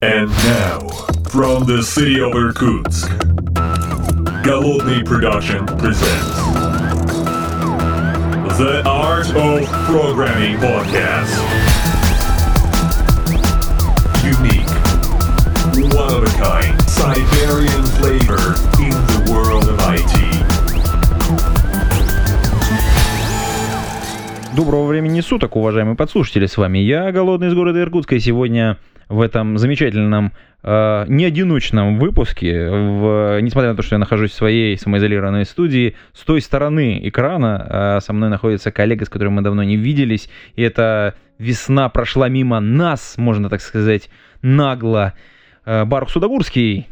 And now, from the city of Irkutsk, Голодный Production presents The Art of Programming Podcast. Unique, one of a kind, Siberian flavor in the world of IT. Доброго времени суток, уважаемые подслушатели, с вами я, Голодный из города Иркутска, и сегодня в этом замечательном, э, неодиночном выпуске, в, несмотря на то, что я нахожусь в своей самоизолированной студии, с той стороны экрана э, со мной находится коллега, с которым мы давно не виделись, и эта весна прошла мимо нас, можно так сказать, нагло. Э, Барух Судогурский.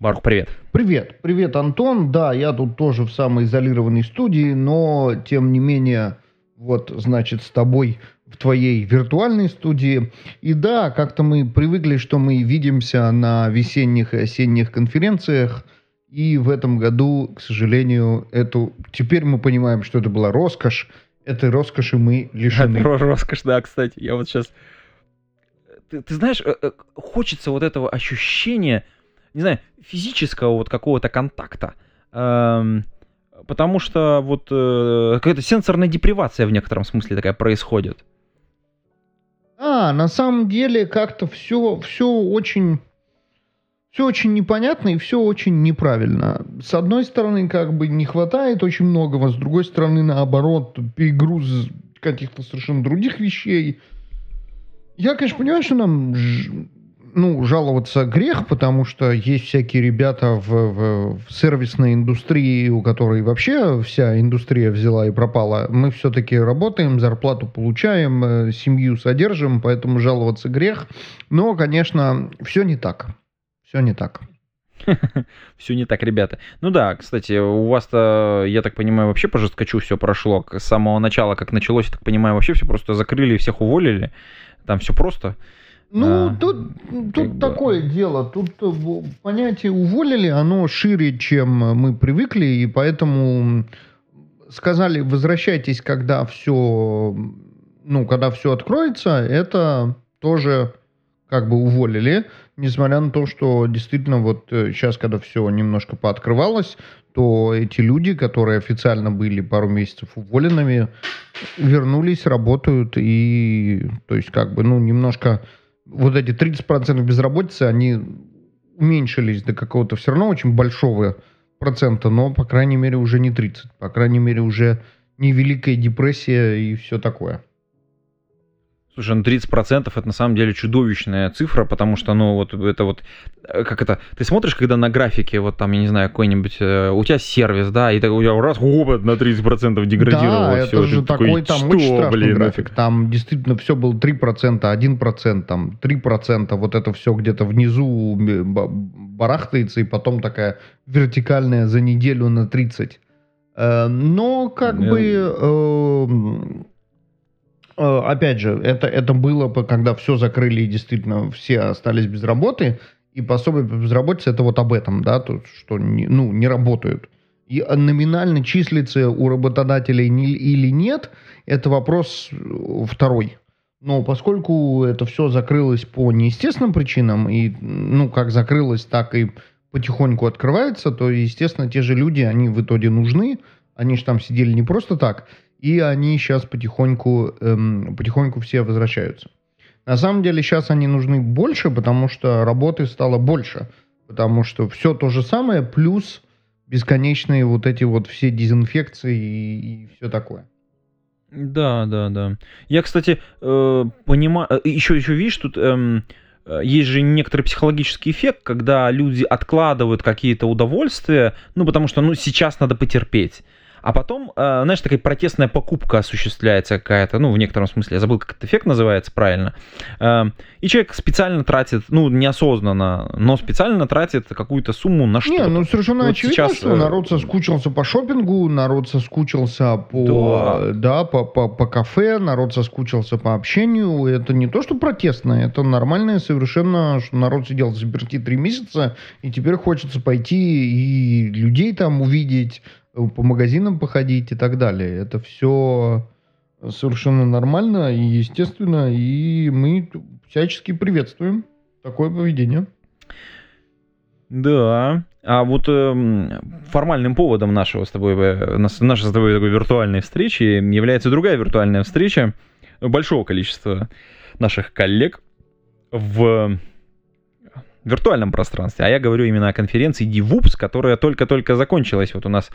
Барух, привет. Привет, привет, Антон. Да, я тут тоже в самоизолированной студии, но тем не менее, вот, значит, с тобой в твоей виртуальной студии. И да, как-то мы привыкли, что мы видимся на весенних и осенних конференциях. И в этом году, к сожалению, эту... Теперь мы понимаем, что это была роскошь. Этой роскоши мы лишены. Ро- Роскошь, да, кстати. Я вот сейчас... Ты, ты знаешь, э, э, хочется вот этого ощущения, не знаю, физического вот какого-то контакта. Эм, потому что вот э, какая-то сенсорная депривация в некотором смысле такая происходит. А, на самом деле как-то все, все очень, все очень непонятно и все очень неправильно. С одной стороны, как бы не хватает очень многого, с другой стороны, наоборот, перегруз каких-то совершенно других вещей. Я, конечно, понимаю, что нам ну, жаловаться грех, потому что есть всякие ребята в, в- в сервисной индустрии, у которой вообще вся индустрия взяла и пропала. Мы все-таки работаем, зарплату получаем, э, семью содержим, поэтому жаловаться грех. Но, конечно, все не так. Все не так. Все не так, ребята. Ну да, кстати, у вас-то, я так понимаю, вообще по жесткачу все прошло. С самого начала, как началось, я так понимаю, вообще все просто закрыли, всех уволили. Там все просто. Ну, А, тут, тут бы- такое дело. Тут э, понятие уволили, оно шире, чем мы привыкли, и поэтому сказали, возвращайтесь, когда все, ну, когда все откроется, это тоже как бы уволили, несмотря на то, что действительно вот сейчас, когда все немножко пооткрывалось, то эти люди, которые официально были пару месяцев уволенными, вернулись, работают, и то есть как бы, ну, немножко вот эти 30% безработицы, они уменьшились до какого-то все равно очень большого процента, но, по крайней мере, уже не 30. По крайней мере, уже не Великая депрессия и все такое. Слушай, ну 30% это на самом деле чудовищная цифра, потому что, ну, вот это вот, э, как это, ты смотришь, когда на графике, вот там, я не знаю, какой-нибудь, э, у тебя сервис, да, и так у тебя раз, опыт на 30% деградировало да, все. это же такой, там очень страшный график. Там действительно все было 3%, 1%, там 3%, вот это все где-то внизу барахтается, и потом такая вертикальная за неделю на 30. Э, Но как Ну, бы... э, Опять же, это, это было, когда все закрыли и действительно все остались без работы, и пособие по безработице это вот об этом, да, то, что не, ну, не работают. И а, номинально числится у работодателей не- или нет, это вопрос э, второй. Но поскольку это все закрылось по неестественным причинам, и, ну, как закрылось, так и потихоньку открывается, то, естественно, те же люди, они в итоге нужны, они же там сидели не просто так, и они сейчас потихоньку, эм, потихоньку все возвращаются. На самом деле сейчас они нужны больше, потому что работы стало больше, потому что все то же самое, плюс бесконечные вот эти вот все дезинфекции и, и все такое. Да, да, да. Я, кстати, понимаю, еще, еще видишь, тут эм, э, есть же некоторый психологический эффект, когда люди откладывают какие-то удовольствия, ну, потому что, ну, сейчас надо потерпеть. А потом, э, знаешь, такая протестная покупка осуществляется какая-то, ну, в некотором смысле, я забыл, как этот эффект называется правильно. Э, И человек специально тратит, ну, неосознанно, но специально тратит какую-то сумму на Не, что-то. ну совершенно Вот очевидно, сейчас, что э, народ соскучился по шопингу, народ соскучился по, Да. да, по, по, по кафе, народ соскучился по общению. Это не то, что протестно, это нормальное совершенно, что народ сидел в заперти три месяца, и теперь хочется пойти и людей там увидеть, по магазинам походить и так далее. Это все совершенно нормально и естественно, и мы всячески приветствуем такое поведение. Да. А вот э, формальным поводом нашего с тобой, э, нашей с тобой такой виртуальной встречи является другая виртуальная встреча большого количества наших коллег в виртуальном пространстве. А я говорю именно о конференции DevOps, которая только-только закончилась. Вот у нас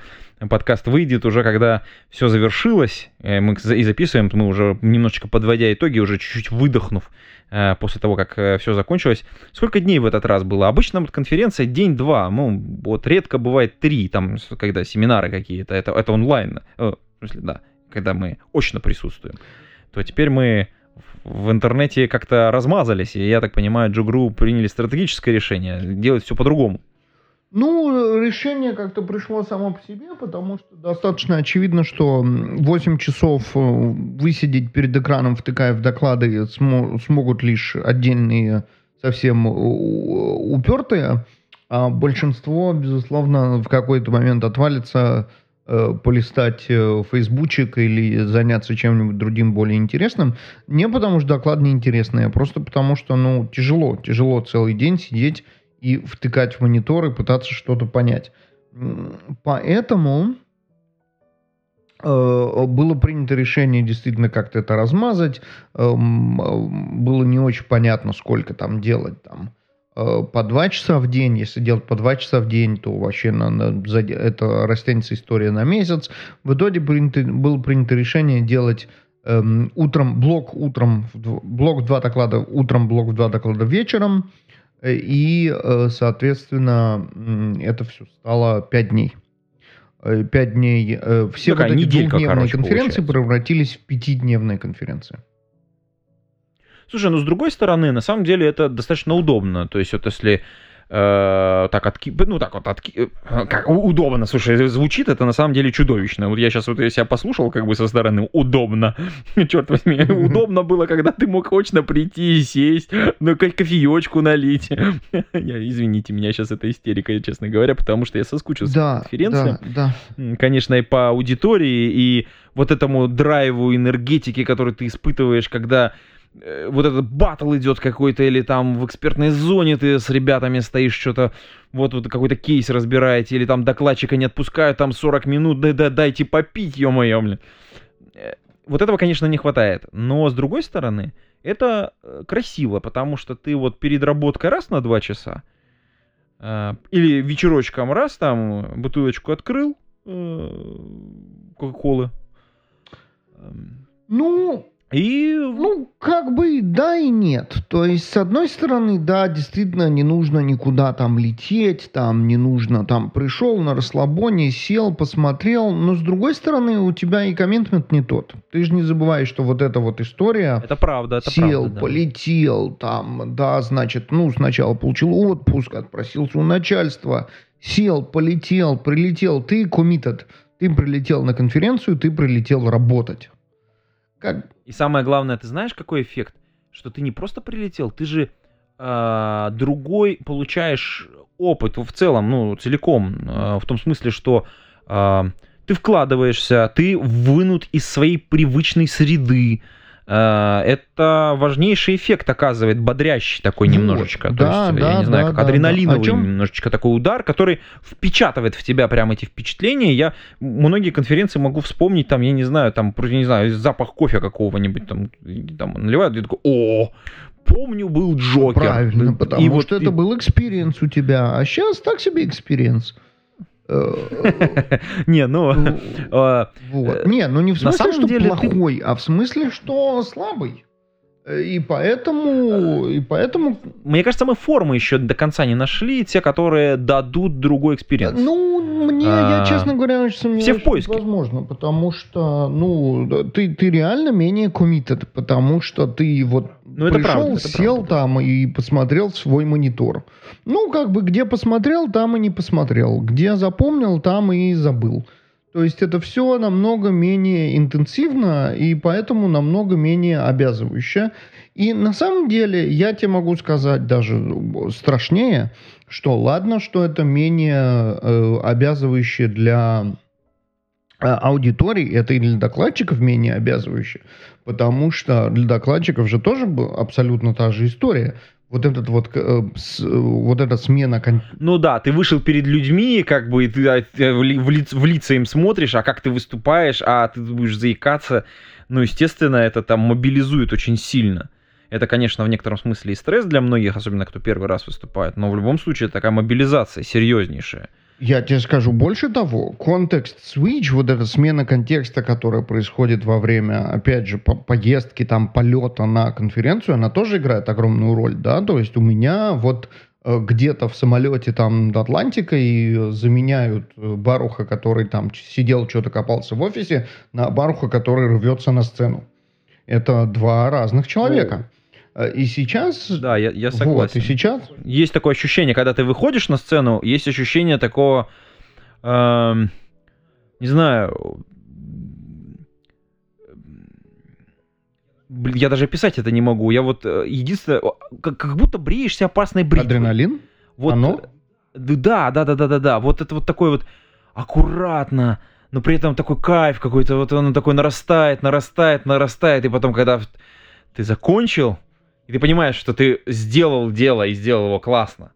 подкаст выйдет уже, когда все завершилось. Э, мы и записываем, мы уже немножечко подводя итоги, уже чуть-чуть выдохнув э, после того, как э, все закончилось. Сколько дней в этот раз было? Обычно вот конференция день-два. Ну, вот редко бывает три, там, когда семинары какие-то. Это, это онлайн. В смысле, да, когда мы очно присутствуем. То теперь мы в интернете как-то размазались, и я так понимаю, Джугру приняли стратегическое решение делать все по-другому. Ну, решение как-то пришло само по себе, потому что достаточно очевидно, что 8 часов э, высидеть перед экраном, втыкая в доклады, смо- смогут лишь отдельные совсем упертые, а большинство, безусловно, в какой-то момент отвалится Э, полистать э, фейсбучик или заняться чем-нибудь другим более интересным. Не потому что доклад неинтересный, а просто потому что, ну, тяжело. Тяжело целый день сидеть и втыкать в монитор и пытаться что-то понять. Поэтому э, было принято решение действительно как-то это размазать. Эм, было не очень понятно, сколько там делать там Э, по два часа в день, если делать по два часа в день, то вообще на, на, это растянется история на месяц. В итоге принято, было принято решение делать эм, утром блок утром, блок два доклада утром, блок два доклада вечером. Э, и, э, соответственно, это все стало пять дней. Пять дней. Все Такая вот эти двухдневные конференции получается. превратились в пятидневные конференции. Слушай, ну с другой стороны, на самом деле это достаточно удобно. То есть вот если э, так отки... ну так вот отки... Э, как удобно, слушай, звучит это на самом деле чудовищно. Вот я сейчас вот я себя послушал как бы со стороны, удобно, черт возьми, удобно было, когда ты мог очно прийти и сесть, ну кофеечку налить. я, извините, меня сейчас это истерика, честно говоря, потому что я соскучился да, по конференции. Да, да. Конечно, и по аудитории, и вот этому драйву, энергетики, который ты испытываешь, когда Э, вот этот батл идет какой-то, или там в экспертной зоне ты с ребятами стоишь, что-то вот, вот какой-то кейс разбираете, или там докладчика не отпускают, там 40 минут, да, да дайте попить, ё-моё, блин. Э, вот этого, конечно, не хватает. Но, с другой стороны, это э, красиво, потому что ты вот перед работкой раз на два часа, или вечерочком раз там бутылочку открыл Кока-Колы. Эм, ну, и... Ну, как бы да и нет. То есть, с одной стороны, да, действительно, не нужно никуда там лететь, там не нужно, там пришел на расслабоне, сел, посмотрел, но с другой стороны, у тебя и комментмент не тот. Ты же не забываешь, что вот эта вот история... Это правда, это сел, правда, да. полетел, там, да, значит, ну, сначала получил отпуск, отпросился у начальства, сел, полетел, прилетел, ты committed, ты прилетел на конференцию, ты прилетел работать. Как? И самое главное, ты знаешь, какой эффект? Что ты не просто прилетел, ты же э, другой получаешь опыт в целом, ну, целиком, э, в том смысле, что э, ты вкладываешься, ты вынут из своей привычной среды, это важнейший эффект оказывает, бодрящий такой вот, немножечко. Да, То есть, да, я не знаю, да, как да, адреналиновый да. немножечко такой удар, который впечатывает в тебя прямо эти впечатления. Я многие конференции могу вспомнить, там, я не знаю, там, не знаю, запах кофе какого-нибудь, там, там наливают, и такой, о, помню, был Джокер. Правильно, потому и что вот, это и... был experience у тебя, а сейчас так себе experience. Не, ну... Вот. Не, ну не в смысле, что плохой, а в смысле, что слабый. И поэтому, и поэтому, Мне кажется, мы формы еще до конца не нашли, те, которые дадут другой experience. ну, мне, я, А, честно говоря, очень сомневаюсь, все в поиске. возможно, потому что, ну, ты, ты реально менее committed, потому что ты вот Ну, это пришел, правда, это сел правда. там и посмотрел свой монитор. Ну, как бы, где посмотрел, там и не посмотрел. Где запомнил, там и забыл. То есть это все намного менее интенсивно и поэтому намного менее обязывающе. И на самом деле я тебе могу сказать даже страшнее, что ладно, что это менее э, обязывающе для э, аудитории, это и для докладчиков менее обязывающе, потому что для докладчиков же тоже абсолютно та же история. Вот этот вот, э, с, вот эта смена... Ну да, ты вышел перед людьми, как бы, ты а, ты в, ли- в лица им смотришь, а как ты выступаешь, а ты будешь заикаться. Ну, естественно, это там мобилизует очень сильно. Это, конечно, в некотором смысле и стресс для многих, особенно кто первый раз выступает, но в любом случае это такая мобилизация серьезнейшая. Я тебе скажу больше того, контекст switch, вот эта смена контекста, которая происходит во время, опять же, по- поездки, там, полета на конференцию, она тоже играет огромную роль, да, то есть у меня вот э, где-то в самолете там над Атлантикой заменяют э, Баруха, который там сидел, что-то копался в офисе, на Баруха, который рвется на сцену. Это два разных человека. Э, И сейчас... Да, я, я Вот, согласен. и сейчас Есть такое ощущение, когда ты выходишь на сцену, есть ощущение такого, эм, не знаю, я даже описать это не могу. Я вот э, единственное, как, как будто бреешься опасной бритвой. адреналин, Вот, оно? э, Да, да, да, да, да, да. Вот это вот такой вот аккуратно, но при этом такой кайф какой-то, вот он такой нарастает, нарастает, нарастает, и потом, когда ты закончил, и ты понимаешь, что ты сделал дело и сделал его классно.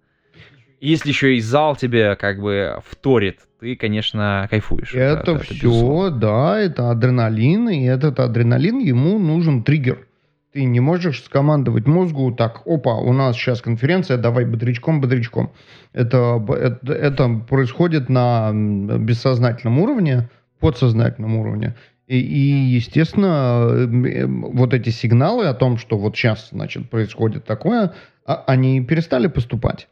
И если еще и зал тебе как бы вторит, ты, конечно, кайфуешь. Это, безусловно. все, да, это адреналин, и этот адреналин, ему нужен триггер. Ты не можешь скомандовать мозгу так, опа, у нас сейчас конференция, давай бодрячком, бодрячком. Это, это, это происходит на бессознательном уровне, подсознательном уровне. И, и, естественно, эм, эм, вот эти сигналы о том, что вот сейчас, значит, происходит такое, а- они перестали поступать.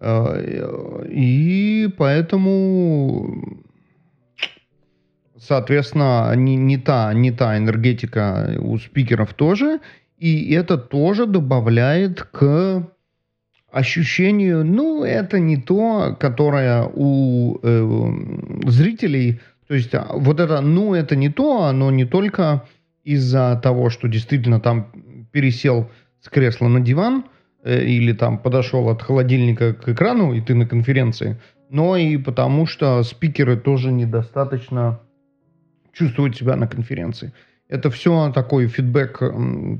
Э, И поэтому, соответственно, не, не, та, не та энергетика у спикеров тоже. И это тоже добавляет к ощущению, ну, это не то, которое у э, зрителей, то есть а, вот это, ну, это не то, оно не только из-за того, что действительно там пересел с кресла на диван, э, или там подошел от холодильника к экрану, и ты на конференции, но и потому что спикеры тоже недостаточно чувствуют себя на конференции. Это все такой фидбэк,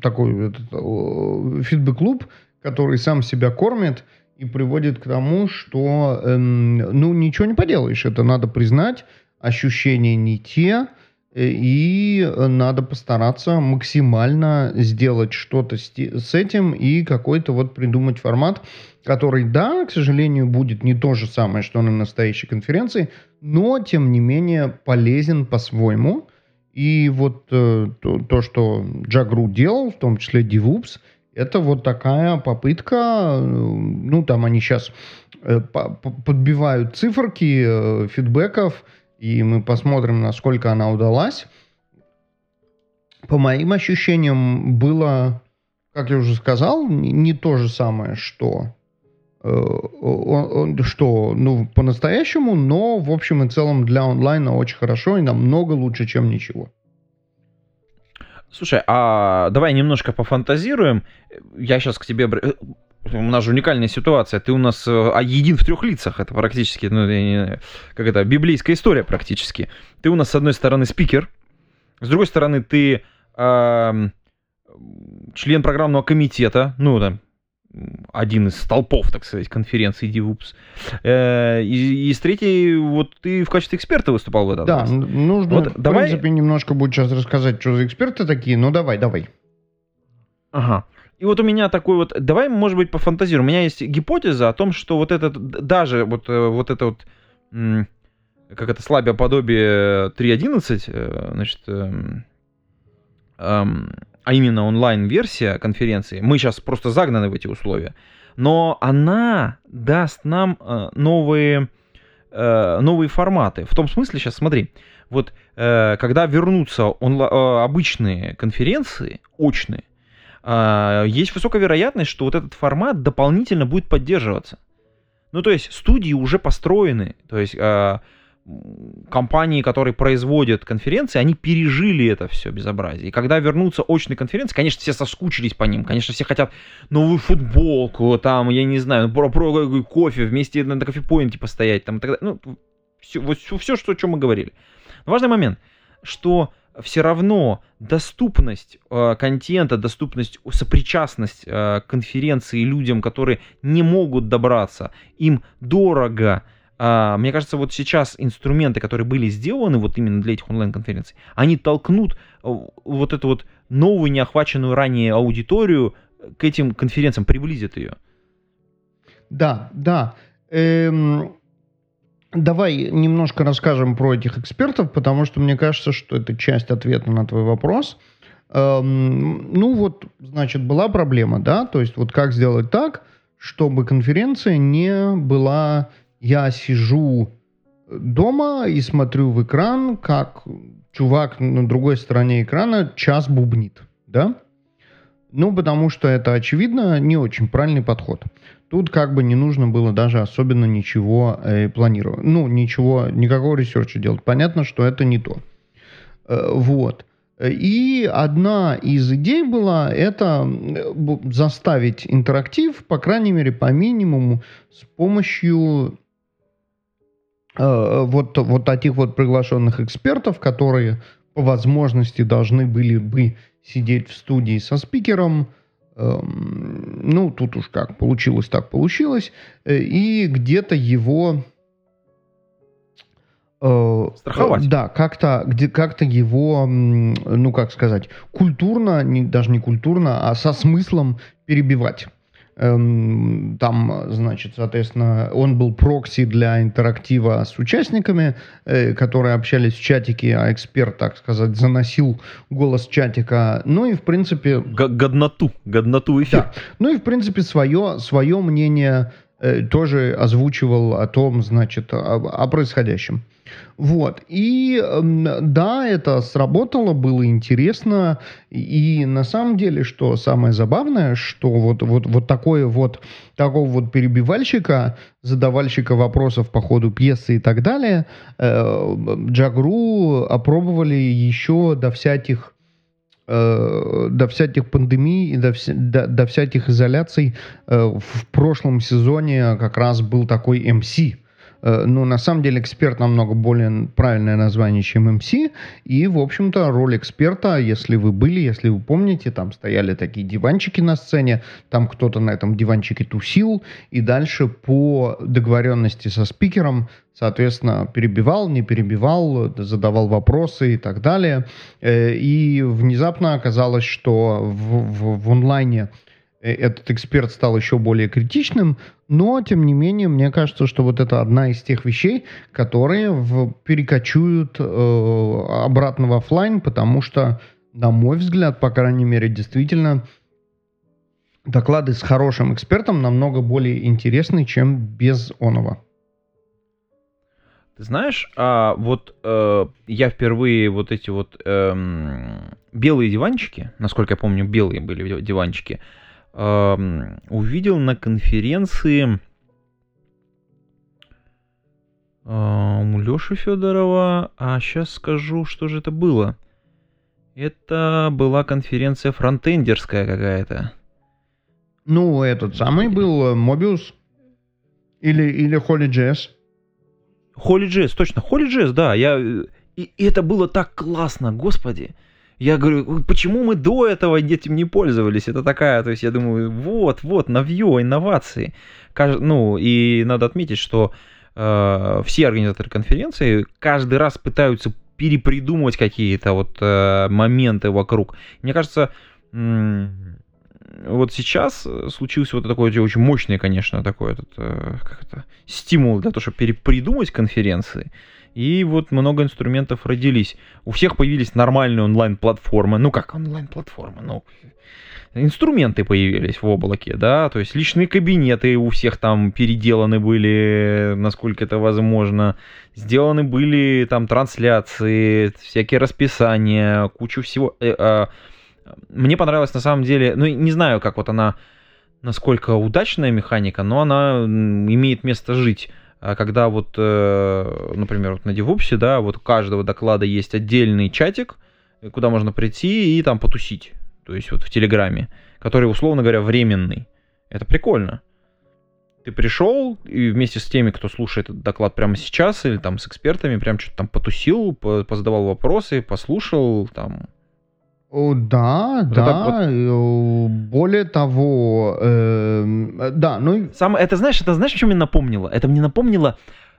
такой о, фидбэк-клуб, который сам себя кормит и приводит к тому, что, эм, ну, ничего не поделаешь, это надо признать, ощущения не те, э, и надо постараться максимально сделать что-то с, этим и какой-то вот придумать формат, который, да, к сожалению, будет не то же самое, что на настоящей конференции, но, тем не менее, полезен по-своему. И вот э, то, то, что Джагру делал, в том числе DevOps, это вот такая попытка, э, ну, там они сейчас подбивают циферки э, фидбэков, и мы посмотрим, насколько она удалась. По моим ощущениям, было, как я уже сказал, не, то же самое, что, э, что ну, по-настоящему, но в общем и целом для онлайна очень хорошо и намного лучше, чем ничего. Слушай, а давай немножко пофантазируем. Я сейчас к тебе... обр- У нас же уникальная ситуация. Ты у нас э, а, един в трех лицах. Это практически, ну, как это, библейская история практически. Ты у нас, с одной стороны, спикер. С другой стороны, ты ам, член программного комитета. Ну, там, один из столпов, так сказать, конференции DevOps. Э, И, и с третьей, вот ты в качестве эксперта выступал в этот Да, раз. нужно, Вот в давай- принципе, немножко будет сейчас рассказать, что за эксперты такие. Ну, давай, давай. Ага. И вот у меня такой вот, давай, может быть, пофантазируем. У меня есть гипотеза о том, что вот этот, даже вот, э, вот это вот, как это, слабое подобие 3.11, э, значит, эм, эм, а именно онлайн-версия конференции, мы сейчас просто загнаны в эти условия, но она даст нам э, новые, э, новые форматы. В том смысле, сейчас смотри, вот э, когда вернутся онла- обычные конференции, очные, есть высокая вероятность, что вот этот формат дополнительно будет поддерживаться. Ну, то есть студии уже построены, то есть компании, которые производят конференции, они пережили это все безобразие. И когда вернутся очные конференции, конечно, все соскучились по ним, конечно, все хотят новую футболку, там, я не знаю, про, про кофе, вместе на, на кофепоинте постоять, там, и так далее. Ну, все, вот все, что, о чем мы говорили. Но важный момент, что все равно доступность э, контента, доступность, сопричастность э, конференции людям, которые не могут добраться, им дорого. Э, мне кажется, вот сейчас инструменты, которые были сделаны вот именно для этих онлайн-конференций, они толкнут э, вот эту вот новую неохваченную ранее аудиторию к этим конференциям, приблизят ее. Да, да. Эм, Давай немножко расскажем про этих экспертов, потому что мне кажется, что это часть ответа на твой вопрос. Эм, ну вот, значит, была проблема, да, то есть вот как сделать так, чтобы конференция не была «я сижу дома и смотрю в экран, как чувак на другой стороне экрана час бубнит», да? Ну, потому что это, очевидно, не очень правильный подход. Тут как бы не нужно было даже особенно ничего э, планировать. Ну, ничего, никакого ресерча делать. Понятно, что это не то. Э, вот. И одна из идей была это заставить интерактив, по крайней мере, по минимуму, с помощью э, вот, вот таких вот приглашенных экспертов, которые по возможности должны были бы сидеть в студии со спикером, Эм, ну, тут уж как, получилось так получилось, э, и где-то его... Э, Страховать. Да, как-то, где, как-то его, ну, как сказать, культурно, не, даже не культурно, а со смыслом перебивать. Эм, там, значит, соответственно, он был прокси для интерактива с участниками, э, которые общались в чатике, а эксперт, так сказать, заносил голос чатика. Ну и, в принципе... Годноту, годноту эфир. Да. Ну и, в принципе, свое, свое мнение э, тоже озвучивал о том, значит, о, о происходящем. Вот. И да, это сработало, было интересно. И на самом деле, что самое забавное, что вот, вот, вот такое вот, такого вот перебивальщика, задавальщика вопросов по ходу пьесы и так далее, э, Джагру опробовали еще до всяких э, до всяких пандемий и до, вся, до, до всяких изоляций э, в прошлом сезоне как раз был такой Э, ну, на самом деле, эксперт намного более правильное название, чем МС. И, в общем-то, роль эксперта, если вы были, если вы помните, там стояли такие диванчики на сцене, там кто-то на этом диванчике тусил, и дальше по договоренности со спикером, соответственно, перебивал, не перебивал, задавал вопросы и так далее. Э, и внезапно оказалось, что в, в, в онлайне Э, этот эксперт стал еще более критичным, но, тем не менее, мне кажется, что вот это одна из тех вещей, которые в, перекочуют э, обратно в офлайн, потому что, на мой взгляд, по крайней мере, действительно, доклады с хорошим экспертом намного более интересны, чем без оного. Ты знаешь, а вот э, я впервые вот эти вот э, белые диванчики, насколько я помню, белые были диванчики, увидел на конференции у Леши Федорова, а сейчас скажу, что же это было. Это была конференция фронтендерская какая-то. Ну, этот самый был Mobius или, или HolyJS. HolyJS, точно, HolyJS, да. Я... Э, и, и это было так классно, господи. Я говорю, почему мы до этого этим не пользовались? Это такая, то есть я думаю, вот, вот, новье, инновации. Ну, и надо отметить, что э, все организаторы конференции каждый раз пытаются перепридумывать какие-то вот э, моменты вокруг. Мне кажется, вот сейчас случился вот такой очень мощный, конечно, такой этот, э, как это, стимул для того, чтобы перепридумать конференции. И вот много инструментов родились. У всех появились нормальные онлайн-платформы. Ну как онлайн-платформы? Ну, инструменты появились в облаке, да, то есть личные кабинеты у всех там переделаны были, насколько это возможно, сделаны были там трансляции, всякие расписания, кучу всего. Э, а, мне понравилось на самом деле, ну не знаю, как вот она, насколько удачная механика, но она имеет место жить когда вот, э, например, вот на DevOps, да, вот у каждого доклада есть отдельный чатик, куда можно прийти и там потусить. То есть вот в Телеграме, который, условно говоря, временный. Это прикольно. ты пришел и вместе с теми, кто слушает этот доклад прямо сейчас, или там с экспертами, прям что-то там потусил, позадавал вопросы, послушал, там, о, Да, Вот да. вот. э, Более того, э, да, ну Сам, это знаешь, это знаешь, что мне напомнило? Это мне напомнило,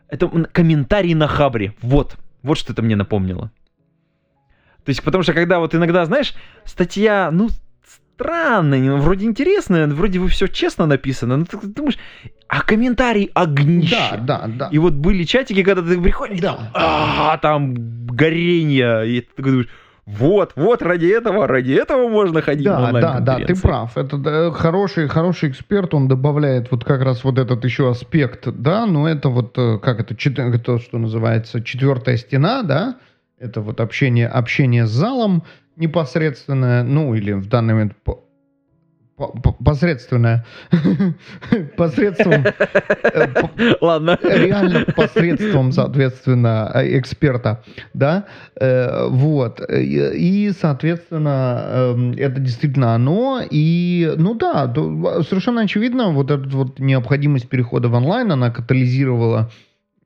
это комментарий на Хабре. Вот, вот что это мне напомнило. То есть, потому что когда вот иногда, знаешь, статья, ну, странная, вроде интересная, вроде бы все честно написано, но ты думаешь, а комментарий огнище. да, да, да. И вот были чатики, когда ты приходишь, Да. а, там горение, и ты такой думаешь, вот, вот ради этого, ради этого можно ходить на Да, да, да, ты прав. Это да, хороший, хороший эксперт, он добавляет вот как раз вот этот еще аспект, да, но это вот, э, как это, это что называется, четвертая стена, да, это вот общение, общение с залом непосредственное, ну, или в данный момент по- по- по- посредственное, посредством, э, Ладно. реально посредством, соответственно, эксперта, да, Э, вот, и, соответственно, эм, это действительно оно, и, ну да, совершенно очевидно, вот эта вот необходимость перехода в онлайн, она катализировала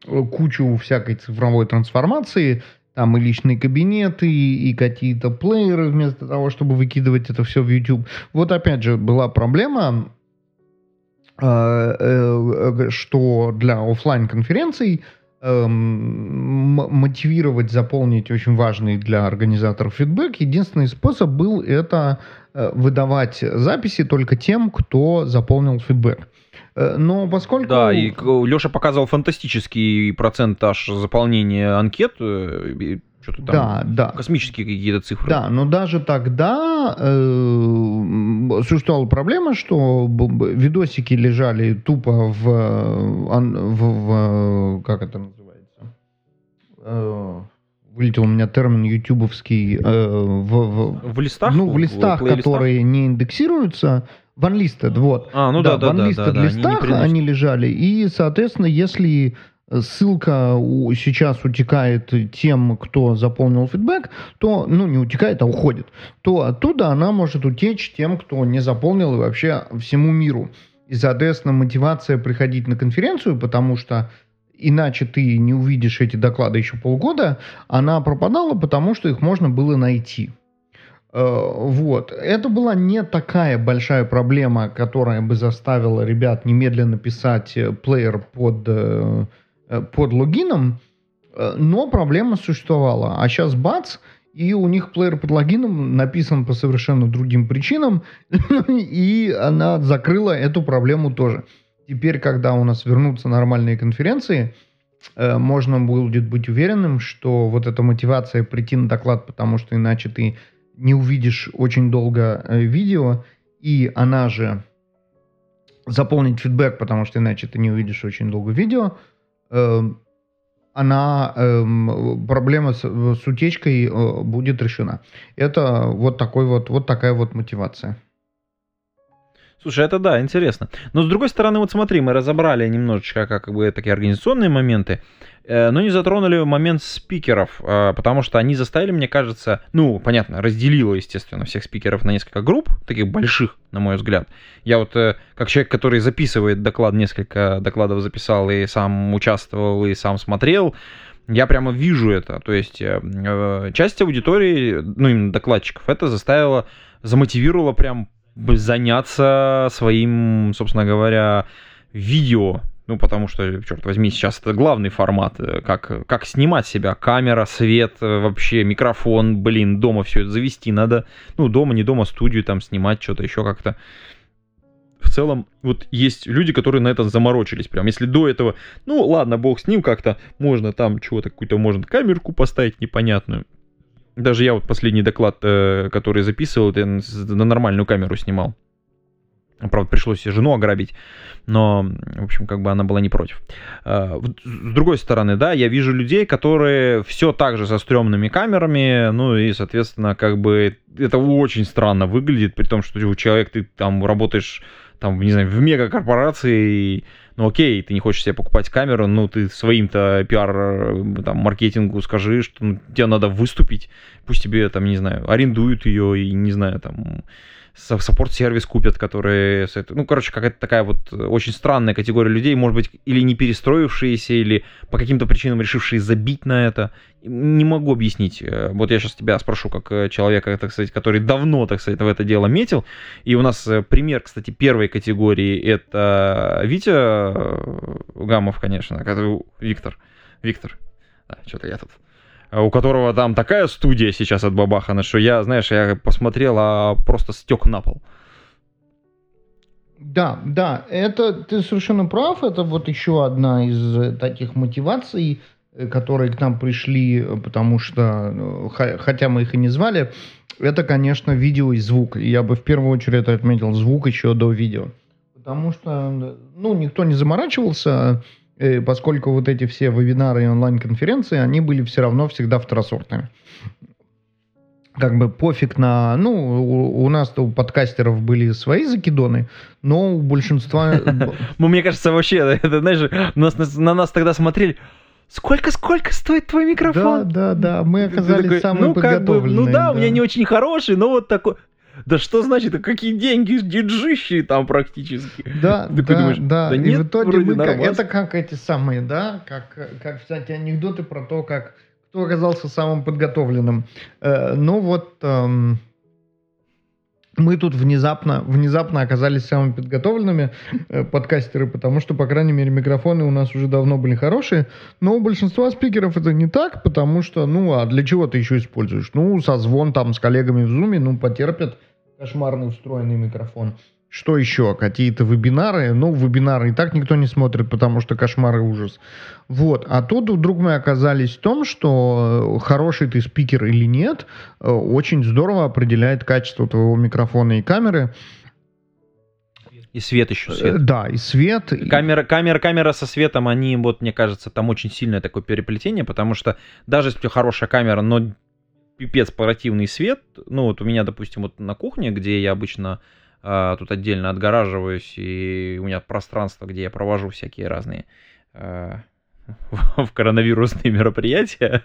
э, кучу всякой цифровой трансформации, там и личные кабинеты, и какие-то плееры вместо того, чтобы выкидывать это все в YouTube. Вот опять же была проблема, э, э, что для оффлайн конференций эм, мотивировать, заполнить очень важный для организаторов фидбэк. Единственный способ был это э, выдавать записи только тем, кто заполнил фидбэк. Э, Но поскольку... Да, и Леша показывал фантастический процентаж заполнения анкет. Что-то там Да, да. космические какие-то цифры. Да, но даже тогда э, существовала проблема, что видосики лежали тупо в, э, в, в- как это называется? Э, вылетел у меня термин ютубовский э, в, в- В листах? ну, в листах, плейлистах? которые не индексируются, в Unlisted, вот. А, ну да, да, да, да, да, они листах приносят. они лежали, и, соответственно, если ссылка у- сейчас утекает тем, кто заполнил фидбэк, то, ну, не утекает, а уходит, то оттуда она может утечь тем, кто не заполнил и вообще всему миру. И, соответственно, мотивация приходить на конференцию, потому что иначе ты не увидишь эти доклады еще полгода, она пропадала, потому что их можно было найти. Э, Вот. Это была не такая большая проблема, которая бы заставила ребят немедленно писать э, плеер под, э, под логином, но проблема существовала. А сейчас бац, и у них плеер под логином написан по совершенно другим причинам, и она закрыла эту проблему тоже. Теперь, когда у нас вернутся нормальные конференции, можно будет быть уверенным, что вот эта мотивация прийти на доклад, потому что иначе ты не увидишь очень долго э, видео, и она же заполнить фидбэк, потому что иначе ты не увидишь очень долго видео, э, она эм, проблема с, с утечкой э, будет решена. Это вот такой вот вот такая вот мотивация. Слушай, это да, интересно. Но с другой стороны, вот смотри, мы разобрали немножечко как бы такие организационные моменты, э, но не затронули момент спикеров, э, потому что они заставили, мне кажется, ну, понятно, разделило, естественно, всех спикеров на несколько групп, таких больших, на мой взгляд. Я вот, э, как человек, который записывает доклад, несколько докладов записал и сам участвовал, и сам смотрел, я прямо вижу это. То есть э, э, часть аудитории, ну, именно докладчиков, это заставило, замотивировало прям заняться своим, собственно говоря, видео. Ну, потому что, черт возьми, сейчас это главный формат. э, Как, как снимать себя. Камера, свет, э, вообще микрофон, блин, дома все это завести надо. Ну, дома, не дома, студию там снимать, что-то еще как-то. В целом, вот есть люди, которые на это заморочились прям. Если до этого, ну, ладно, бог с ним как-то, можно там чего-то, какую-то, можно камерку поставить непонятную. Даже я вот последний доклад, э, который записывал, это на нормальную камеру снимал. Правда, пришлось жену ограбить, но, в общем, как бы она была не против. Вот С другой стороны, да, я вижу людей, которые все так же со стрёмными камерами, ну и, соответственно, как бы это очень странно выглядит, при том, что у человека ты там работаешь, там, не знаю, в мегакорпорации, и, ну окей, ты не хочешь себе покупать камеру, ну ты своим-то пиар, э, там, маркетингу скажи, что ну, тебе надо выступить, пусть тебе, там, не знаю, арендуют ее и, не знаю, там, саппорт-сервис купят, которые... Ну, короче, какая-то такая вот очень странная категория людей, может быть, или не перестроившиеся, или по каким-то причинам решившие забить на это. Не могу объяснить. Э, вот я сейчас тебя спрошу, как э, человека, так сказать, который давно, так сказать, в это дело метил. И у нас э, пример, кстати, первой категории — это Витя Гамов, конечно, Виктор. Виктор. Да, что-то я тут Э, у которого там такая студия сейчас от Бабахана, что я, знаешь, я посмотрел, а просто стек на пол. Да, да, это ты совершенно прав, это вот еще одна из э, таких мотиваций, э, которые к нам пришли, потому что, хотя мы их и не звали, это, конечно, видео и звук. Я бы в первую очередь отметил звук еще до видео. Потому что, ну, никто не заморачивался, Э, поскольку вот эти все вебинары и онлайн-конференции, они были все равно всегда второсортными. Как бы пофиг на... Ну, у, у нас у подкастеров были свои закидоны, но у большинства... Ну, мне кажется, вообще, это, знаешь, на нас тогда смотрели, Сколько, сколько стоит твой микрофон? Да, да, да. Мы оказались такой, самые ну, подготовленные. Как бы, ну да, да, у меня не очень хороший, но вот такой. Да что значит, какие деньги диджищи там практически? Да, Ты да, думаешь, да. да. нет, И в итоге мы как, это как эти самые, да, как, как всякие анекдоты про то, как кто оказался самым подготовленным. Э, ну вот э, мы тут внезапно, внезапно оказались самыми подготовленными э, подкастеры, потому что, по крайней мере, микрофоны у нас уже давно были хорошие, но у большинства спикеров это не так, потому что, ну, а для чего ты еще используешь? Ну, созвон там с коллегами в Zoom, ну, потерпят кошмарный встроенный микрофон. Что еще? Какие-то вебинары. Ну, вебинары и так никто не смотрит, потому что кошмар и ужас. Вот. А тут вдруг мы оказались в том, что э, хороший ты спикер или нет, э, очень здорово определяет качество твоего микрофона и камеры. И свет еще, свет. Э, да, и свет. Камера, камера, камера со светом, они, вот, мне кажется, там очень сильное такое переплетение, потому что даже если у тебя хорошая камера, но пипец противный свет. Ну, вот у меня, допустим, вот на кухне, где я обычно тут отдельно отгораживаюсь, и у меня пространство, где я провожу всякие разные а, в коронавирусные мероприятия,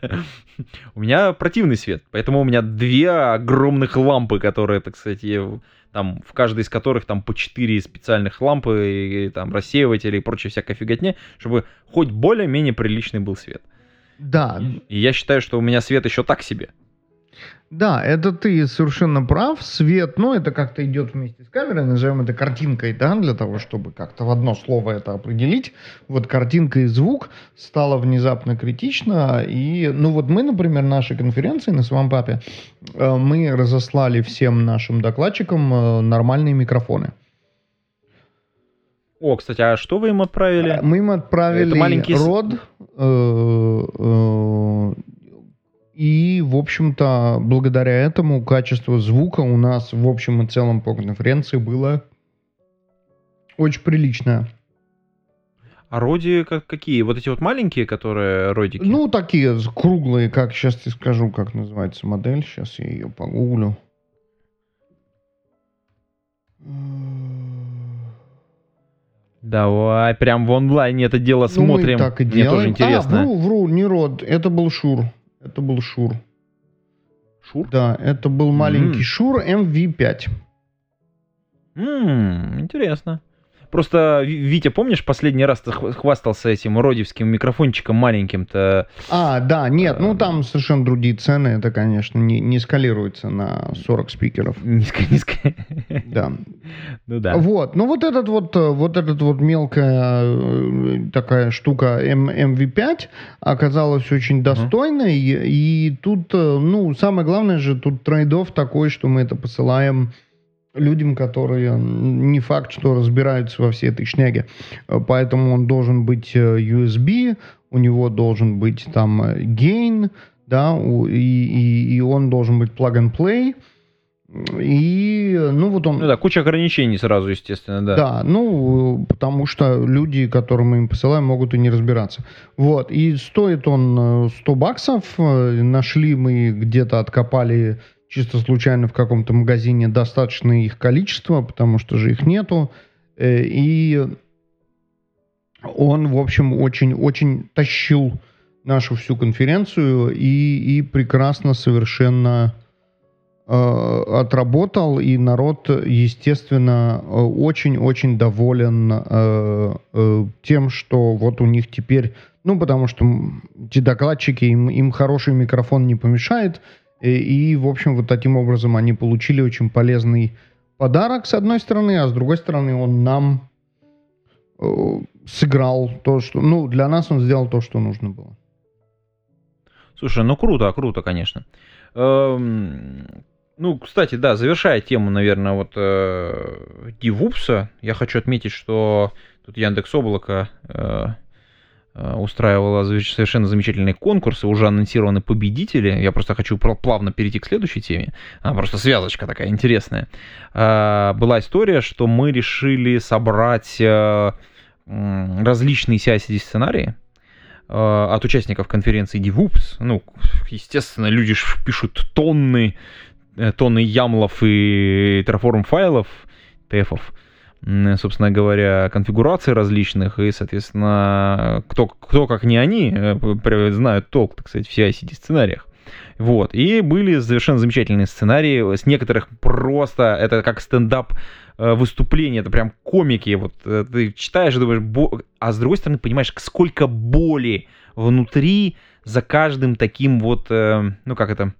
у меня противный свет. Поэтому у меня две огромных лампы, которые, так сказать, там, в каждой из которых там по четыре специальных лампы, и, там, рассеиватели и прочая всякая фиготня, чтобы хоть более-менее приличный был свет. Да. И я считаю, что у меня свет еще так себе. Да, это ты совершенно прав. Свет, ну, это как-то идет вместе с камерой, назовем это картинкой, да, для того, чтобы как-то в одно слово это определить. Вот картинка и звук стало внезапно критично. И, ну, вот мы, например, нашей конференции на своем папе, э, мы разослали всем нашим докладчикам э, нормальные микрофоны. О, кстати, а что вы им отправили? Мы им отправили это маленький... род, э, э, и, в общем-то, благодаря этому качество звука у нас в общем и целом по конференции было очень приличное. А роди как, какие? Вот эти вот маленькие, которые родики? Ну, такие круглые, как сейчас тебе скажу, как называется модель. Сейчас я ее погуглю. Давай, прям в онлайне это дело смотрим. Ну, мы так и Мне делаем. тоже интересно. А, вру, вру, не род, это был Шур. Это был Шур. Шур? Да, это был маленький mm. Шур MV5. Mm, интересно. Просто, Витя, помнишь, последний раз ты хвастался этим родевским микрофончиком маленьким-то? А, да, нет, ну там совершенно другие цены, это, конечно, не, не скалируется на 40 спикеров. Низко, низко. Да. Ну да. Вот, ну вот этот вот, вот этот вот мелкая э, такая штука M, MV5 оказалась очень достойной, и, и тут, э, ну, самое главное же, тут трейдов такой, что мы это посылаем людям, которые не факт, что разбираются во всей этой шняге. Э, поэтому он должен быть э, USB, у него должен быть там gain, да, и, и, и он должен быть plug and play. И, ну, вот он... Ну да, куча ограничений сразу, естественно, да. Да, ну, потому что люди, которым мы им посылаем, могут и не разбираться. Вот, и стоит он 100 баксов. Нашли мы где-то, откопали чисто случайно в каком-то магазине достаточно их количество, потому что же их нету. Э, и он, в общем, очень-очень тащил нашу всю конференцию и, и прекрасно совершенно э, отработал, и народ, естественно, очень-очень доволен тем, что вот у них теперь, ну, потому что эти докладчики, им, им хороший микрофон не помешает, и, в общем, вот таким образом они получили очень полезный подарок, с одной стороны, а с другой стороны, он нам сыграл то, что... Ну, для нас он сделал то, что нужно было. Слушай, ну круто, круто, конечно. Эм, ну, кстати, да, завершая тему, наверное, вот э, DevOps, я хочу отметить, что тут Яндекс Облако э, э, устраивала совершенно замечательные конкурсы, уже анонсированы победители. Я просто хочу плавно перейти к следующей теме. А, просто связочка такая интересная. Э, была история, что мы решили собрать э, различные CI-CD-сценарии, Э, от участников конференции DevOps. Ну, естественно, люди пишут тонны, э, тонны ямлов и Terraform файлов, тефов, собственно говоря, конфигураций различных, и, соответственно, кто, кто как не они, э, знают толк, так сказать, в CI-CD сценариях. Вот. И были совершенно замечательные сценарии. С некоторых просто это как стендап Э, выступления, это прям комики, вот э, ты читаешь и думаешь, бо... а с другой стороны понимаешь, сколько боли внутри за каждым таким вот, ну как это,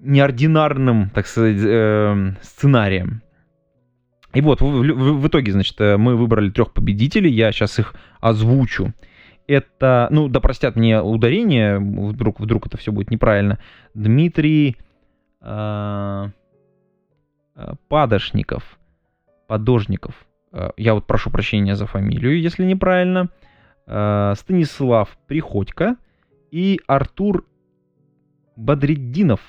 неординарным, так сказать, сценарием. И вот, в, в, в итоге, значит, э, мы выбрали трех победителей, я сейчас их озвучу. Это, ну, да простят мне ударение, вдруг, вдруг это все будет неправильно. Дмитрий... Э, Э, Падошников, Подожников, э, я вот прошу прощения за фамилию, если неправильно, э, Станислав Приходько и Артур Бадреддинов.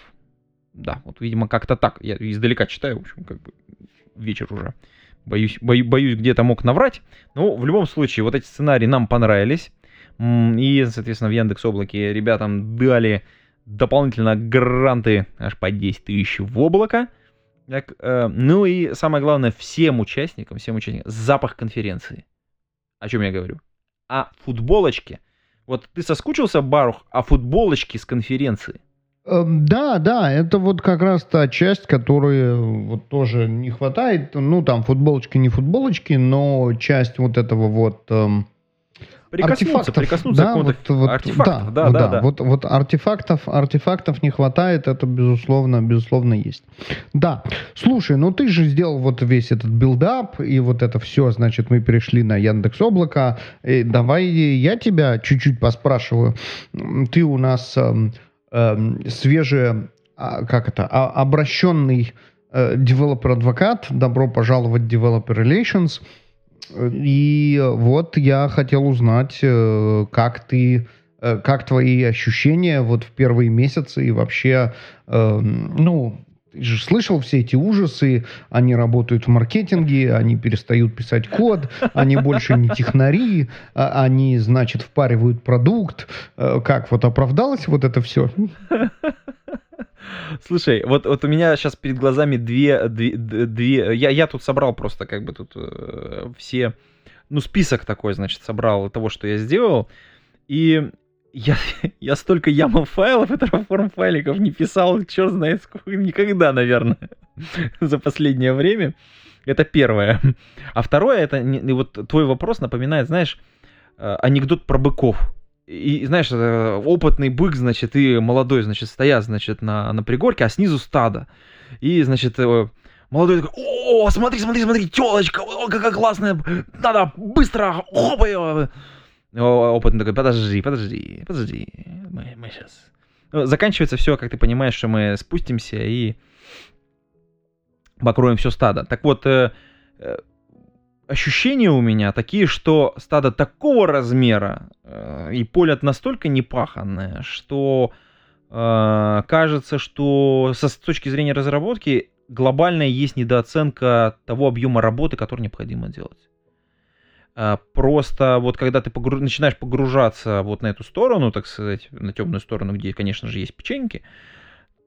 Да, вот, видимо, как-то так. Я издалека читаю, в общем, как бы вечер уже. Боюсь, бою, боюсь где-то мог наврать. Но в любом случае, вот эти сценарии нам понравились. И, соответственно, в Яндекс Облаке ребятам дали дополнительно гранты аж по 10 тысяч в облако. Так, э, ну и самое главное, всем участникам, всем участникам, запах конференции. О чем я говорю? О футболочке. Вот ты соскучился, Барух, о футболочке с конференции? Эм, да, да, это вот как раз та часть, которой вот тоже не хватает. Ну, там футболочки, не футболочки, но часть вот этого вот... Эм, прикоснуться, артефактов, прикоснуться да, вот, вот, артефактов, да, да, да, да, да. Вот, вот артефактов, артефактов не хватает, это безусловно, безусловно есть. Да, слушай, ну ты же сделал вот весь этот build-up, и вот это все, значит, мы перешли на Яндекс Облако. И давай я тебя чуть-чуть поспрашиваю. Ты у нас э, э, как это, а, обращенный э, developer advocate, добро пожаловать в Developer Relations – и вот я хотел узнать, э, как ты, э, как твои ощущения вот в первые месяцы и вообще, э, ну, слышал все эти ужасы, они работают в маркетинге, они перестают писать код, они больше не технари, а они, значит, впаривают продукт. Как, вот оправдалось вот это все? Слушай, вот, вот у меня сейчас перед глазами две, две, две я, я тут собрал просто как бы тут э, все, ну список такой, значит, собрал того, что я сделал, и я, я столько YAML файлов и Terraform файликов не писал, черт знает сколько, никогда, наверное, за последнее время. Это первое. А второе, это вот твой вопрос напоминает, знаешь, э, анекдот про быков и, знаешь, опытный бык, значит, и молодой, значит, стоят, значит, на, на пригорке, а снизу стадо. И, значит, э, молодой такой, о, смотри, смотри, смотри, телочка, о, какая классная, надо быстро, хопа ее. Опытный такой, подожди, подожди, подожди, мы, мы сейчас. Ну, заканчивается все, как ты понимаешь, что мы спустимся и покроем все стадо. Так вот, э, э, ощущения у меня такие, что стадо такого размера э, и поле настолько непаханное, что э, кажется, что со, с точки зрения разработки глобальная есть недооценка того объема работы, который необходимо делать. Э, просто вот когда ты погру... начинаешь погружаться вот на эту сторону, так сказать, на темную сторону, где, конечно же, есть печеньки,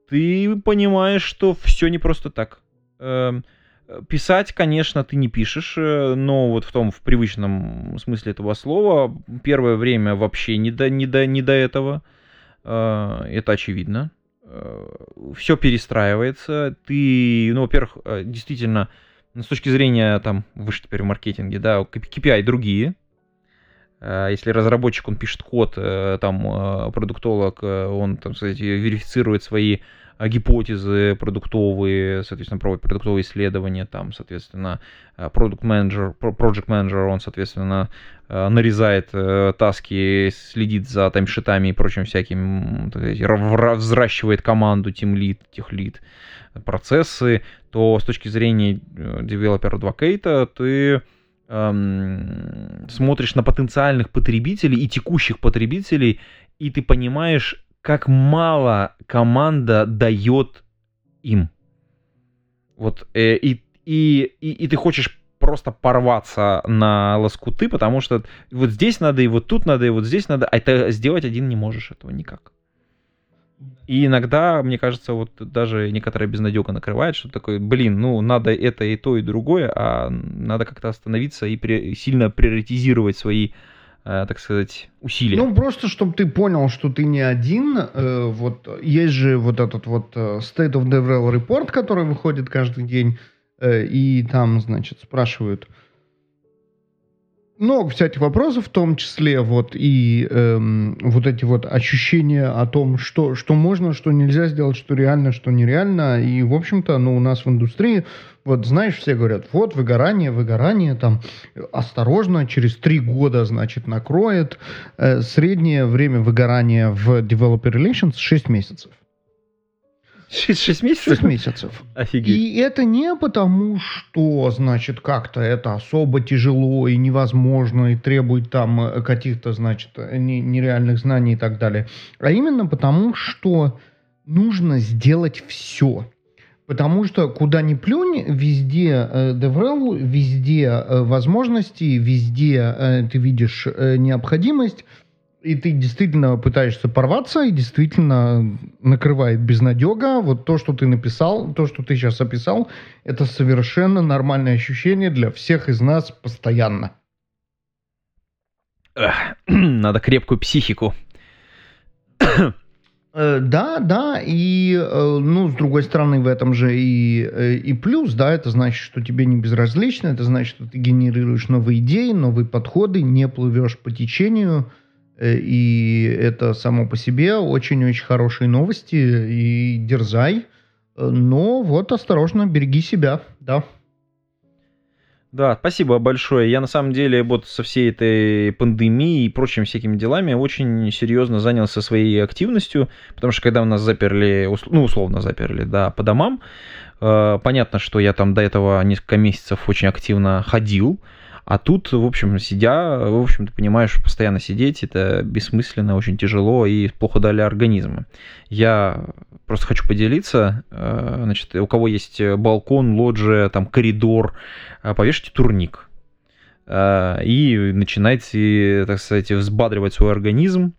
ты понимаешь, что все не просто так. Э, Писать, конечно, ты не пишешь, э, но вот в том, в привычном смысле этого слова, первое время вообще не до, не до, не до этого. Э, это очевидно. все перестраивается, ты, ну, во-первых, э, действительно, с точки зрения, там, выше теперь в маркетинге, да, KPI другие, э, если разработчик, он пишет код, э, там, продуктолог, он, там, кстати, верифицирует свои гипотезы продуктовые, соответственно, проводит продуктовые исследования, там, соответственно, продукт менеджер, project менеджер, он, соответственно, нарезает таски, следит за таймшитами и прочим всяким, взращивает команду, тим лид, тех лид, процессы, то с точки зрения девелопера адвокейта ты эм, смотришь на потенциальных потребителей и текущих потребителей, и ты понимаешь, как мало команда дает им. Вот, э, и, и, и, и ты хочешь просто порваться на лоскуты, потому что вот здесь надо, и вот тут надо, и вот здесь надо, а это сделать один не можешь этого никак. И иногда, мне кажется, вот даже некоторая безнадега накрывает, что такое, блин, ну, надо это и то, и другое, а надо как-то остановиться и при, сильно приоритизировать свои Э, так сказать, усилия. Ну, просто, чтобы ты понял, что ты не один. Э, вот есть же вот этот вот э, State of Development Report, который выходит каждый день, и там, значит, спрашивают, много всяких вопросов, в том числе вот и эм, вот эти вот ощущения о том, что, что можно, что нельзя сделать, что реально, что нереально. И, в общем-то, ну, у нас в индустрии, вот знаешь, все говорят, вот выгорание, выгорание, там, осторожно, через три года, значит, накроет. Э, среднее время выгорания в Developer Relations 6 месяцев. 6, 6 месяцев? 6 месяцев. Офигеть. И это не потому, что, значит, как-то это особо тяжело и невозможно, и требует там э, каких-то, значит, нереальных знаний и так далее, а именно потому, что нужно сделать все. Потому что куда ни плюнь, везде э, DevRel, везде э, возможности, везде э, ты видишь э, необходимость, и ты действительно пытаешься порваться, и действительно накрывает безнадега. Вот то, что ты написал, то, что ты сейчас описал, это совершенно нормальное ощущение для всех из нас постоянно. Надо крепкую психику. Э, да, да, и, э, ну, с другой стороны, в этом же и, э, и плюс, да, это значит, что тебе не безразлично, это значит, что ты генерируешь новые идеи, новые подходы, не плывешь по течению, и это само по себе очень-очень хорошие новости. И дерзай. Но вот осторожно, береги себя, да. Да, спасибо большое. Я на самом деле вот со всей этой пандемией и прочими всякими делами очень серьезно занялся своей активностью, потому что когда у нас заперли, ну, условно заперли, да, по домам, э, понятно, что я там до этого несколько месяцев очень активно ходил, а тут, в общем, сидя, в общем, ты понимаешь, постоянно сидеть, это бессмысленно, очень тяжело и плохо для организма. Я просто хочу поделиться, э, значит, у кого есть балкон, лоджия, там, коридор, э, повешайте турник. Э, и начинайте, так сказать, взбадривать свой организм.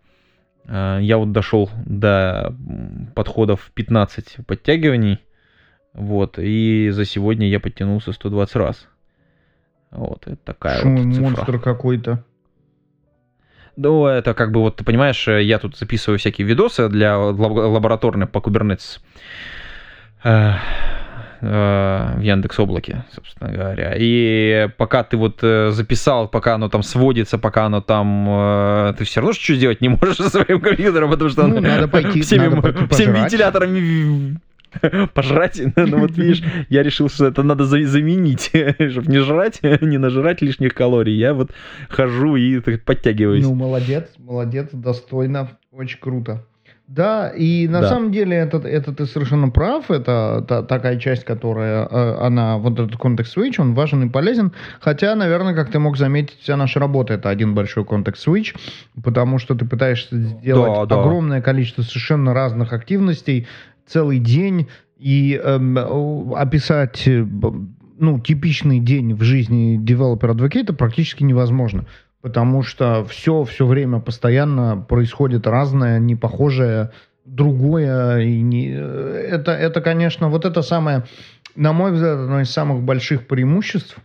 Я вот дошел до подходов 15 подтягиваний, вот, и за сегодня я подтянулся 120 раз. Вот, это такая Шум, вот цифра. монстр какой-то. Ну, это как бы вот, ты понимаешь, я тут записываю всякие видосы для лабораторных по Kubernetes э, э, в Яндекс Облаке, собственно говоря. И пока ты вот э, записал, пока оно там сводится, пока оно там, ты все равно что сделать не можешь со своим компьютером, потому что ну, надо пойти, всеми, надо пойти всеми вентиляторами пожрать. Ну вот видишь, я решил, что это надо заменить, чтобы не жрать, не нажрать лишних калорий. Я вот хожу и подтягиваюсь. Ну, молодец, молодец, достойно, очень круто. Да, и на да. самом деле это, это ты совершенно прав, это та, такая часть, которая, э, она, вот этот контекст switch, он важен и полезен, хотя, наверное, как ты мог заметить, вся наша работа это один большой контекст switch, потому что ты пытаешься сделать да, огромное да. количество совершенно разных активностей, целый день и эм, описать э, ну, типичный день в жизни девелопера-адвоката практически невозможно. Потому что все, все время постоянно происходит разное, непохожее, другое. И не... Э, это, это, конечно, вот это самое, на мой взгляд, одно из самых больших преимуществ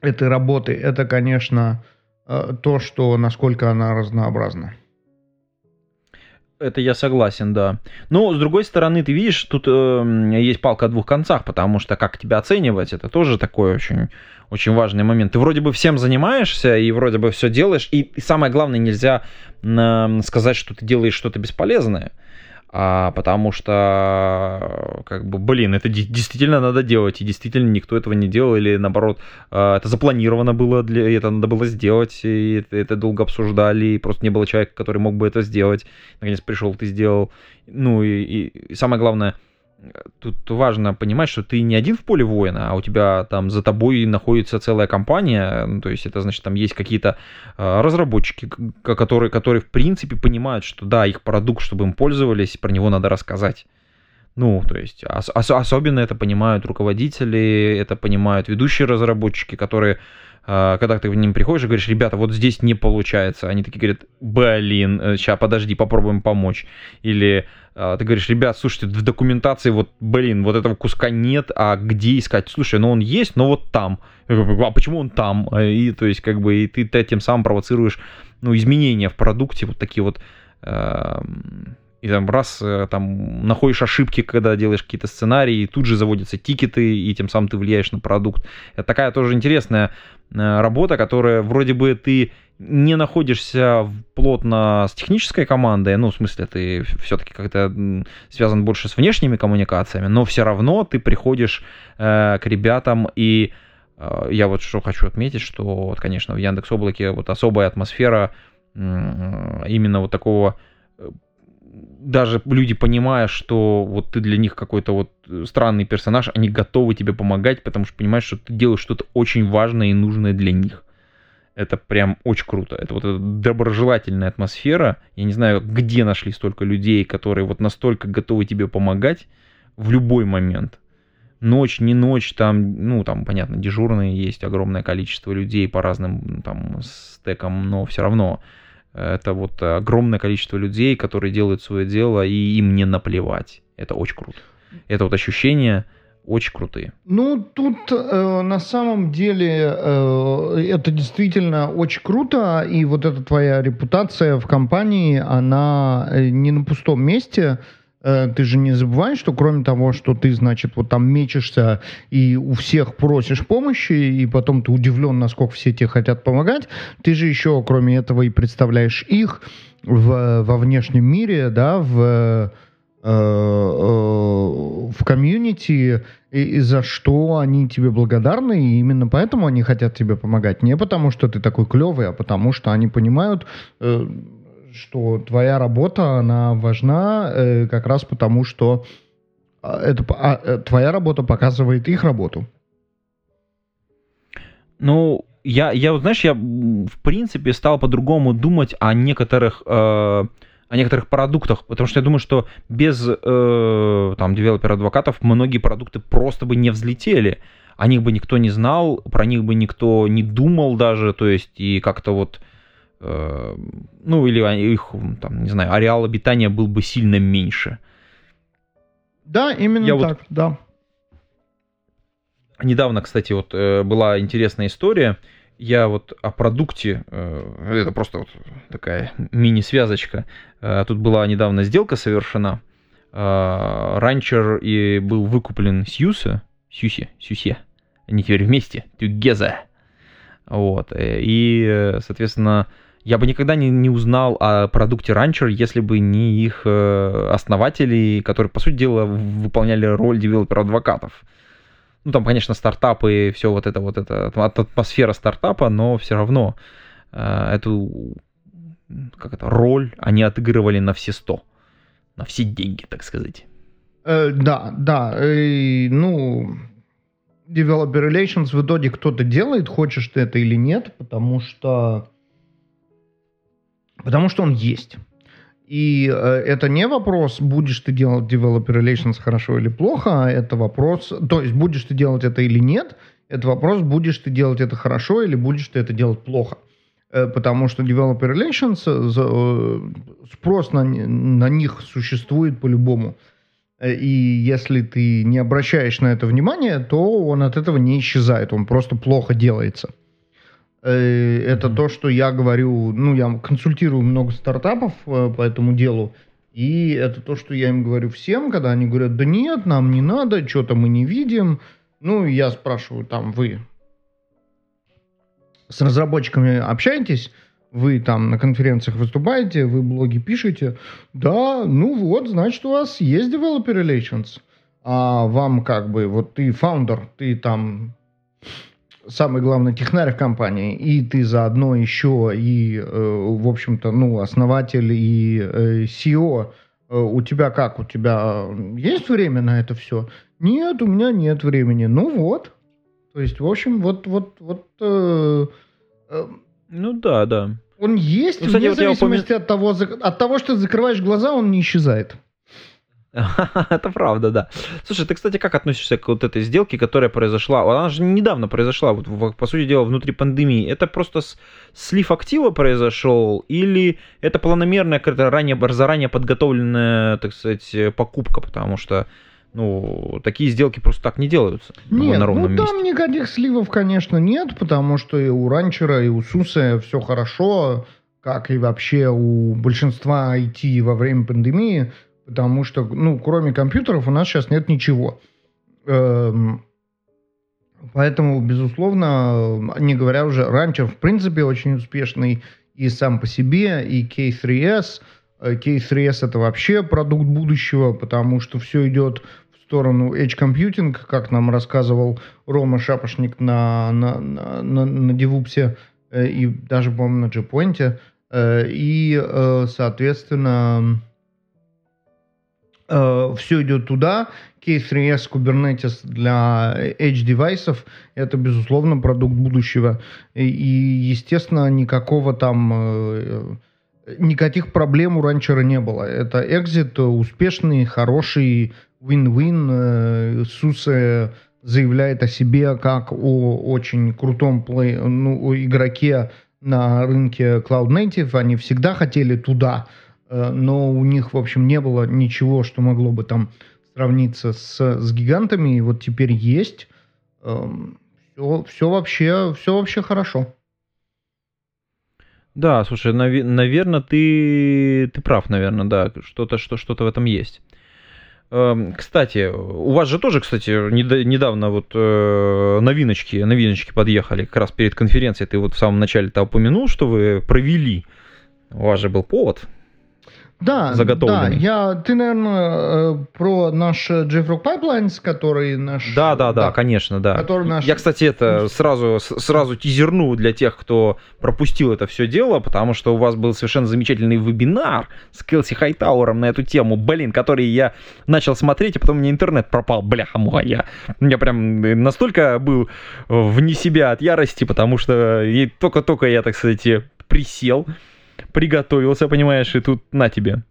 этой работы, это, конечно, э, то, что насколько она разнообразна. Это я согласен, да. Но, с другой стороны, ты видишь, тут э, есть палка о двух концах, потому что как тебя оценивать, это тоже такой очень, очень важный момент. Ты вроде бы всем занимаешься и вроде бы все делаешь, и, и самое главное, нельзя э, сказать, что ты делаешь что-то бесполезное а, потому что, как бы, блин, это действительно надо делать, и действительно никто этого не делал, или наоборот, а, это запланировано было, для, это надо было сделать, и это, это долго обсуждали, и просто не было человека, который мог бы это сделать. Наконец пришел, ты сделал. Ну и, и, и самое главное, тут важно понимать, что ты не один в поле воина, а у тебя там за тобой находится целая компания, ну, то есть это значит, там есть какие-то э, разработчики, которые, которые в принципе понимают, что да, их продукт, чтобы им пользовались, про него надо рассказать. Ну, то есть ос- особенно это понимают руководители, это понимают ведущие разработчики, которые а, когда ты к ним приходишь и говоришь, ребята, вот здесь не получается, они такие говорят, блин, сейчас э, подожди, попробуем помочь. Или а, ты говоришь, ребят, слушайте, в документации вот, блин, вот этого куска нет, а где искать? Слушай, ну он есть, но вот там. А почему он там? А, и то есть как бы и ты, ты тем самым провоцируешь ну, изменения в продукте, вот такие вот и там раз э, там находишь ошибки, когда делаешь какие-то сценарии, и тут же заводятся тикеты, и тем самым ты влияешь на продукт. Это такая тоже интересная э, работа, которая вроде бы ты не находишься плотно с технической командой, ну, в смысле, ты все-таки как-то связан больше с внешними коммуникациями, но все равно ты приходишь э, к ребятам и э, я вот что хочу отметить, что, вот, конечно, в Яндекс Облаке вот особая атмосфера э, именно вот такого даже люди, понимая, что вот ты для них какой-то вот странный персонаж, они готовы тебе помогать, потому что понимаешь, что ты делаешь что-то очень важное и нужное для них. Это прям очень круто. Это вот эта доброжелательная атмосфера. Я не знаю, где нашли столько людей, которые вот настолько готовы тебе помогать в любой момент. Ночь, не ночь, там, ну, там, понятно, дежурные есть огромное количество людей по разным там стекам, но все равно это вот огромное количество людей, которые делают свое дело, и им не наплевать. Это очень круто. Это вот ощущение очень крутые. Ну, тут э, на самом деле э, это действительно очень круто, и вот эта твоя репутация в компании, она э, не на пустом месте. Э, ты же не забывай, что кроме того, что ты, значит, вот там мечешься и у всех просишь помощи, и потом ты удивлен, насколько все тебе хотят помогать, ты же еще, кроме этого, и представляешь их в, во внешнем мире, да, в, э, э, в комьюнити, и, и за что они тебе благодарны, и именно поэтому они хотят тебе помогать. Не потому, что ты такой клевый, а потому, что они понимают что твоя работа, она важна э, как раз потому, что а, это, а, э, твоя работа показывает их работу. Ну, я, я вот, знаешь, я в принципе стал по-другому думать о некоторых, э, о некоторых продуктах, потому что я думаю, что без э, там девелопер-адвокатов многие продукты просто бы не взлетели, о них бы никто не знал, про них бы никто не думал даже, то есть и как-то вот ну или их, там, не знаю, ареал обитания был бы сильно меньше. Да, именно Я так, вот да. Недавно, кстати, вот э, была интересная история. Я вот о продукте, э, это просто вот такая мини-связочка. Тут была недавно сделка совершена. Rancher и был выкуплен Сьюса, Сьюси, Сьюсе. Они теперь вместе, together. Вот. И, соответственно, я бы никогда не, не узнал о продукте Rancher, если бы не их э, основатели, которые, по сути дела, выполняли роль девелопер-адвокатов. Ну, там, конечно, стартапы, все вот это, вот это, атмосфера стартапа, но все равно э, эту как это, роль они отыгрывали на все сто, на все деньги, так сказать. Э, да, да, э, ну, developer relations в итоге кто-то делает, хочешь ты это или нет, потому что Потому что он есть. И э, это не вопрос, будешь ты делать developer relations хорошо или плохо, а это вопрос, то есть будешь ты делать это или нет, это вопрос, будешь ты делать это хорошо или будешь ты это делать плохо. Э, потому что developer relations, э, спрос на, на них существует по-любому. И если ты не обращаешь на это внимание, то он от этого не исчезает, он просто плохо делается. Э, это то, что я говорю, ну, я консультирую много стартапов э, по этому делу, И это то, что я им говорю всем, когда они говорят, да нет, нам не надо, что-то мы не видим. Ну, я спрашиваю, там, вы с разработчиками общаетесь? Вы там на конференциях выступаете, вы блоги пишете. Да, ну вот, значит, у вас есть developer relations. А вам как бы, вот ты фаундер, ты там самый главный технарь в компании, и ты заодно еще и, э, в общем-то, ну, основатель и э, CEO, э, у тебя как? У тебя есть время на это все? Нет, у меня нет времени. Ну вот. То есть, в общем, вот, вот, вот... Э, э, Ну да, да. он есть, Ну, кстати, вне вот зависимости от, того, от того, что ты закрываешь глаза, он не исчезает. Это правда, да. Слушай, ты, кстати, как относишься к вот этой сделке, которая произошла? Она же недавно произошла, вот, по сути дела, внутри пандемии. Это просто слив актива произошел, или это планомерная, какая-то ранее, заранее подготовленная, так сказать, покупка, потому что ну, такие сделки просто так не делаются Нет, на ну ровном месте. там никаких сливов, конечно, нет, потому что и у ранчера, и у Суса все хорошо, как и вообще у большинства IT во время пандемии, потому что, ну, кроме компьютеров у нас сейчас нет ничего. Эм, Поэтому, безусловно, не говоря уже, ранчер в принципе очень успешный и сам по себе, и K3S. Э, K3S это вообще продукт будущего, потому что все идет в сторону Edge Computing, как нам рассказывал Рома Шапошник на, на, на, на, на DevOps, э, и даже, по-моему, на JPoint. Э, И, э, соответственно, все идет туда. K3S Kubernetes для Edge девайсов это, безусловно, продукт будущего. И, естественно, никакого там э, никаких проблем у ранчера не было. Это экзит успешный, хороший, win-win. Сусе заявляет о себе как о очень крутом плей, ну, игроке на рынке Cloud Native. Они всегда хотели туда, э, но у них, в общем, не было ничего, что могло бы там сравниться с, с гигантами. И вот теперь есть. Все, все вообще, все вообще хорошо. Да, слушай, наверное, ты, ты прав, наверное, да, что-то что, что-то в этом есть. Эм, Кстати, у вас же тоже, кстати, неда- недавно вот э, новиночки, новиночки подъехали как раз перед конференцией. Ты вот в самом начале-то упомянул, что вы провели. У вас же был повод. Да, да, заготовленный. я, ты, наверное, э, про наш JFrog Pipelines, который наш... Да, да, да, конечно, да. Который наш... Я, кстати, это сразу, сразу тизерну для тех, кто пропустил это все дело, потому что у вас был совершенно замечательный вебинар с Келси Хайтауэром на эту тему, блин, который я начал смотреть, а потом меня интернет пропал, бляха муха, я, прям настолько был вне себя от ярости, потому что только-только я, так сказать, присел, приготовился, понимаешь, и тут на тебе.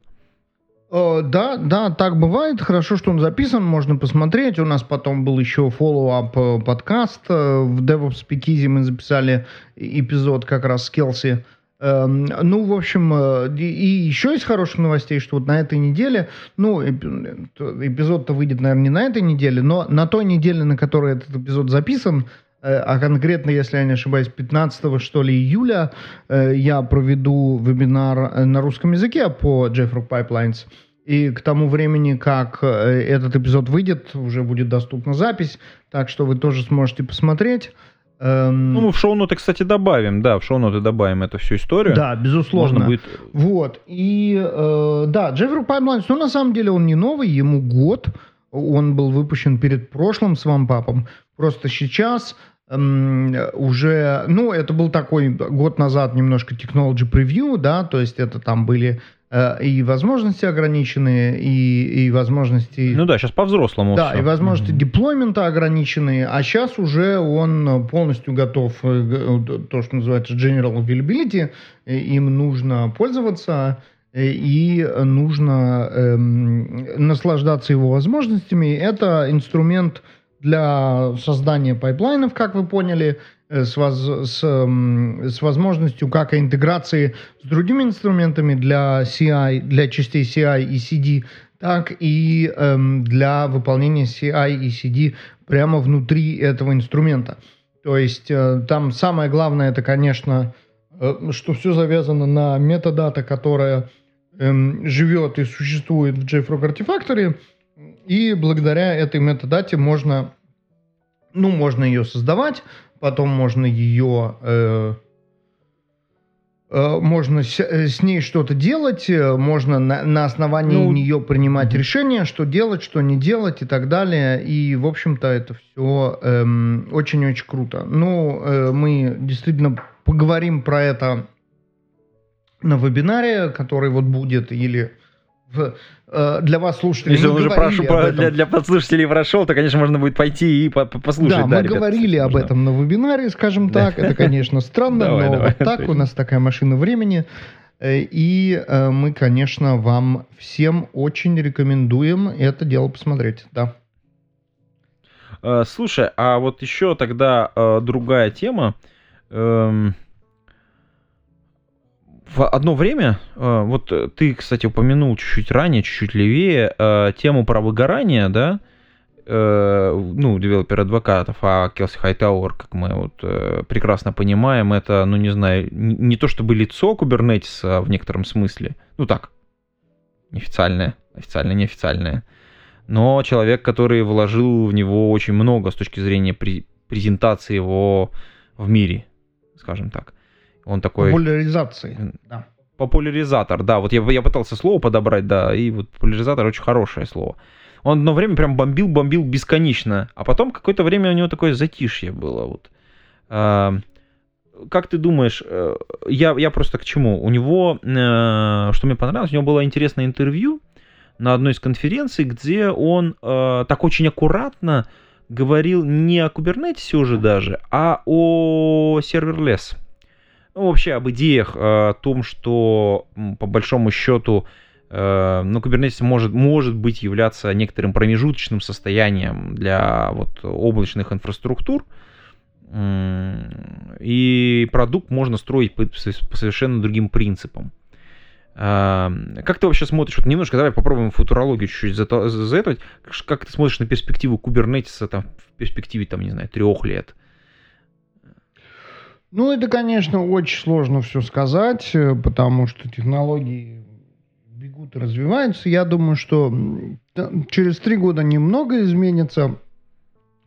Э, Да, да, так бывает. Хорошо, что он записан, можно посмотреть. У нас потом был еще follow-up э, подкаст. э, В DevOps Speakeasy мы записали эпизод как раз с Келси. Эм, Ну, в общем, и еще из хороших новостей, что вот на этой неделе, ну, эпи- то- эпизод-то выйдет, наверное, не на этой неделе, но на той неделе, на которой этот эпизод записан, а конкретно, если я не ошибаюсь, 15 что ли июля, э, я проведу вебинар э, на русском языке по JFrog Pipelines. И к тому времени, как э, этот эпизод выйдет, уже будет доступна запись, так что вы тоже сможете посмотреть. Эм, Ну, мы в шоу-ноты, кстати, добавим, да, в шоу-ноты добавим эту всю историю. да, безусловно. Можно будет Вот. И э, да, JFrog Pipelines, ну, на самом деле он не новый, ему год. Он был выпущен перед прошлым свампапом. Просто сейчас уже, ну, это был такой год назад немножко technology preview, да, то есть это там были э, и возможности ограниченные, и, и возможности... Ну да, сейчас по-взрослому. Да, всё. и возможности Мгм. деплоймента ограниченные, а сейчас уже он полностью готов, э, то, что называется General Availability, э, им нужно пользоваться, э, и нужно эм, наслаждаться его возможностями. Это инструмент для создания пайплайнов, как вы поняли, э, с, воз- с, эм, с возможностью как и интеграции с другими инструментами для CI, для частей CI и CD, так и эм, для выполнения CI и CD прямо внутри этого инструмента. То есть э, там самое главное это, конечно, э, что все завязано на метадата, которая эм, живет и существует в JFrog Artifactory, и благодаря этой метадате можно, ну, можно ее создавать, потом можно ее э, Э, можно с, э, с ней что-то делать, э, можно на, на основании ну, нее принимать решения, что делать, что не делать и так далее. И, в общем-то, это все эм, очень-очень круто. Ну, э, мы действительно поговорим про это на вебинаре, который вот будет, или для вас, слушателей, Если он уже прошу, про, для, для подслушателей прошел, то, конечно, можно будет пойти и по послушать. Да, да мы ребят, говорили об этом на вебинаре, скажем так. Это, конечно, странно, но вот так у нас такая машина времени. Э, и э, мы, конечно, вам всем очень рекомендуем это дело посмотреть. Да. Слушай, а вот еще тогда другая тема. В одно время, э, вот ты, кстати, упомянул чуть-чуть ранее, чуть-чуть левее, э, тему про выгорание, да, э, ну, девелопер адвокатов, а Келси Хайтауэр, как мы вот прекрасно понимаем, это, ну, не знаю, не то чтобы лицо Kubernetes в некотором смысле, ну так, неофициальное, официально неофициальное, но человек, который вложил в него очень много с точки зрения презентации его в мире, скажем так. Он такой... Популяризации, да. Популяризатор, да. Вот я, я пытался слово подобрать, да, и вот популяризатор очень хорошее слово. Он одно время прям бомбил, бомбил бесконечно, а потом какое-то время у него такое затишье было. Вот. А, как ты думаешь, э, я, я просто к чему? У него, э, что мне понравилось, у него было интересное интервью на одной из конференций, где он э, так очень аккуратно говорил не о кубернетисе уже даже, а о серверлесс ну, вообще об идеях, э, о том, что по большому счету э, ну, Kubernetes может, может быть являться некоторым промежуточным состоянием для вот, облачных инфраструктур, и продукт можно строить по, по совершенно другим принципам. Э, как ты вообще смотришь? Вот немножко давай попробуем футурологию чуть-чуть заэтовать. Как ты смотришь на перспективу кубернетиса там, в перспективе, там, не знаю, трех лет? Ну, это, конечно, очень сложно все сказать, э, потому что технологии бегут и развиваются. Я думаю, что через три года немного изменится.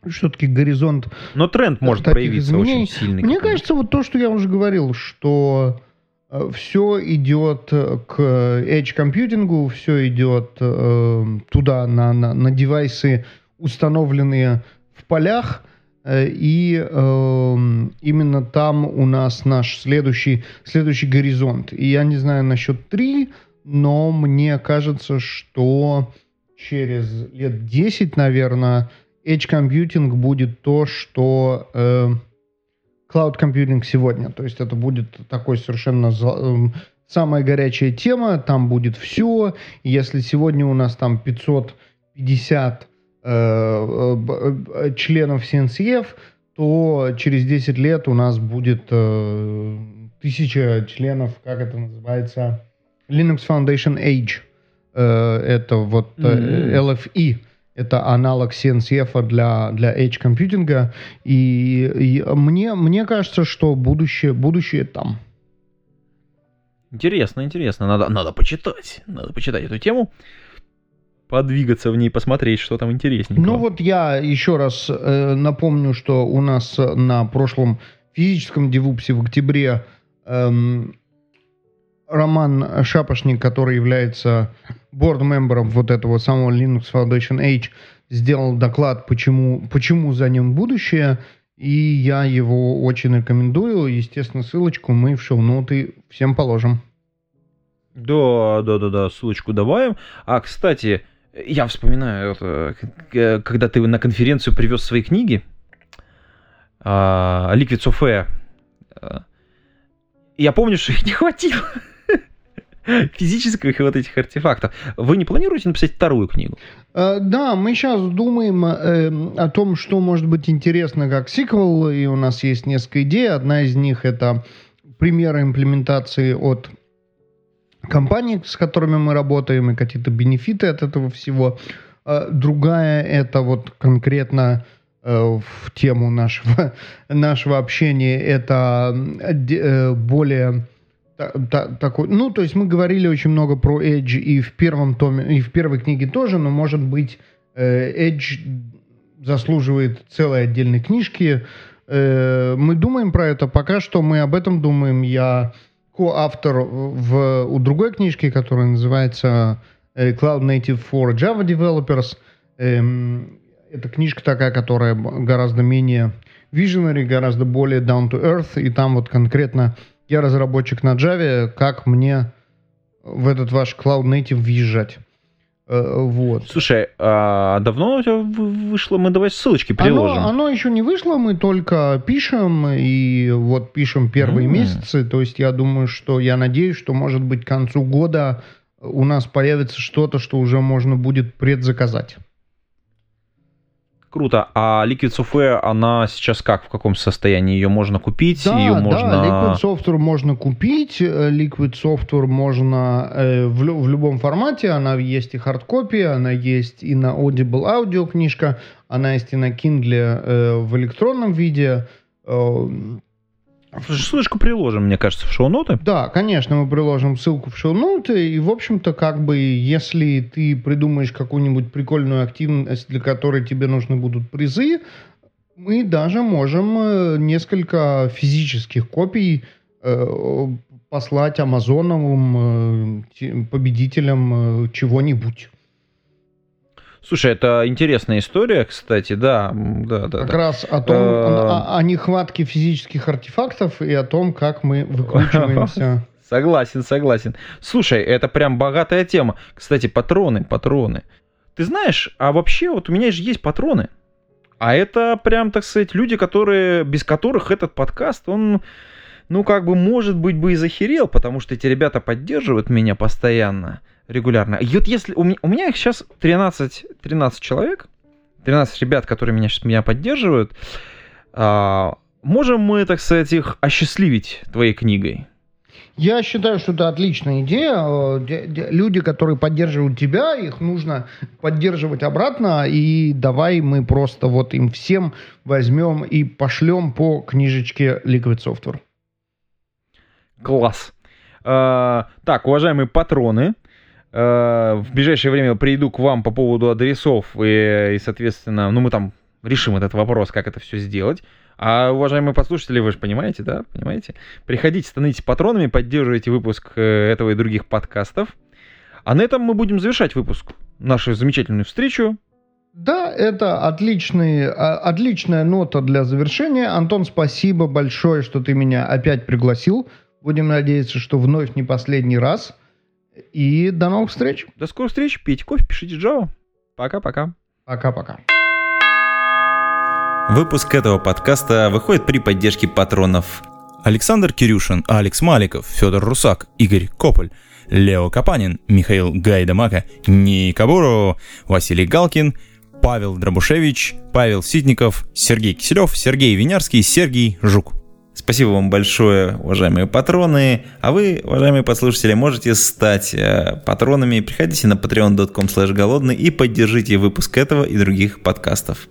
Все-таки горизонт... Но тренд может проявиться изменений. очень сильный. Мне кажется, вот то, что я уже говорил, что э, все идет э, к edge компьютингу, все идет э, туда, на, на, на девайсы, установленные в полях, и э, именно там у нас наш следующий, следующий горизонт. И я не знаю насчет 3, но мне кажется, что через лет 10, наверное, Edge Computing будет то, что э, Cloud Computing сегодня. То есть это будет такой совершенно э, самая горячая тема, там будет все. Если сегодня у нас там 550 Э, э, членов CNCF, то через 10 лет у нас будет э, тысяча членов, как это называется, Linux Foundation Age. Это вот mm-hmm. LFE. Это аналог CNCF для, для Edge компьютинга. И, и мне, мне кажется, что будущее, будущее там. Интересно, интересно. Надо, надо почитать. Надо почитать эту тему подвигаться в ней, посмотреть, что там интересненького. Ну вот я еще раз э, напомню, что у нас на прошлом физическом девупсе в октябре эм, Роман Шапошник, который является борд-мембером вот этого самого Linux Foundation Age, сделал доклад, почему, почему за ним будущее, и я его очень рекомендую. Естественно, ссылочку мы в шоу-ноты всем положим. Да, да, да, да, ссылочку добавим. А, кстати, я вспоминаю, когда ты на конференцию привез свои книги, а, Liquid Software. Я помню, что их не хватило физических вот этих артефактов. Вы не планируете написать вторую книгу? Uh, да, мы сейчас думаем э, о том, что может быть интересно как сиквел, и у нас есть несколько идей. Одна из них это примеры имплементации от компаний, с которыми мы работаем, и какие-то бенефиты от этого всего. А другая это вот конкретно э, в тему нашего, нашего общения, это э, более такой, ну, то есть мы говорили очень много про Edge и в первом томе, и в первой книге тоже, но, может быть, э, Edge заслуживает целой отдельной книжки. Э, мы думаем про это, пока что мы об этом думаем. Я коавтор в, у другой книжки, которая называется Cloud Native for Java Developers. Эм, это книжка такая, которая гораздо менее visionary, гораздо более down to earth, и там вот конкретно я разработчик на Java, как мне в этот ваш Cloud Native въезжать. Э, вот. Слушай, а давно у тебя вышло? Мы давай ссылочки приложим. Оно, оно еще не вышло, мы только пишем, и вот пишем первые mm. месяцы. То есть я думаю, что я надеюсь, что может быть к концу года у нас появится что-то, что уже можно будет предзаказать. Круто. А Liquid Software, она сейчас как, в каком состоянии? Ее можно купить? Да, ее можно... да, Liquid Software можно купить. Э, Liquid Software можно э, в, в любом формате. Она есть и хардкопия, она есть и на Audible аудиокнижка, она есть и на Kindle э, в электронном виде. Э, Ссылочку приложим, мне кажется, в шоу-ноты. Да, конечно, мы приложим ссылку в шоу-ноты. И, в общем-то, как бы, если ты придумаешь какую-нибудь прикольную активность, для которой тебе нужны будут призы, мы даже можем э, несколько физических копий э, послать амазоновым э, победителям чего-нибудь. Слушай, это интересная история, кстати, да, да, да. Как да. раз о том, о, о нехватке физических артефактов и о том, как мы выкручиваемся. Согласен, согласен. Слушай, это прям богатая тема. Кстати, патроны, патроны. Ты знаешь, а вообще вот у меня же есть патроны. А это прям, так сказать, люди, которые, без которых этот подкаст, он, ну, как бы, может быть, бы и захерел, потому что эти ребята поддерживают меня постоянно регулярно. И вот если... У меня, у меня их сейчас 13, 13 человек, 13 ребят, которые меня меня поддерживают. А, можем мы, так сказать, их осчастливить твоей книгой? Я считаю, что это отличная идея. Э, люди, которые поддерживают тебя, их нужно поддерживать обратно. И давай мы просто вот им всем возьмем и пошлем по книжечке Liquid Software. Класс. А, так, уважаемые патроны, в ближайшее время приду к вам по поводу адресов и, и, соответственно, ну, мы там решим этот вопрос, как это все сделать. А, уважаемые послушатели, вы же понимаете, да, понимаете? Приходите, становитесь патронами, поддерживайте выпуск э, этого и других подкастов. А на этом мы будем завершать выпуск, нашу замечательную встречу. Да, это отличный, а, отличная нота для завершения. Антон, спасибо большое, что ты меня опять пригласил. Будем надеяться, что вновь не последний раз. И до новых встреч. До скорых встреч. Пейте кофе, пишите Java. Пока-пока. Пока-пока. Выпуск этого подкаста выходит при поддержке патронов Александр Кирюшин, Алекс Маликов, Федор Русак, Игорь Кополь, Лео Капанин, Михаил Гайдамака, Никабуру, Василий Галкин, Павел Дробушевич, Павел Ситников, Сергей Киселев, Сергей Винярский, Сергей Жук. Спасибо вам большое, уважаемые патроны. А вы, уважаемые послушатели, можете стать э, патронами. Приходите на patreon.com голодный и поддержите выпуск этого и других подкастов.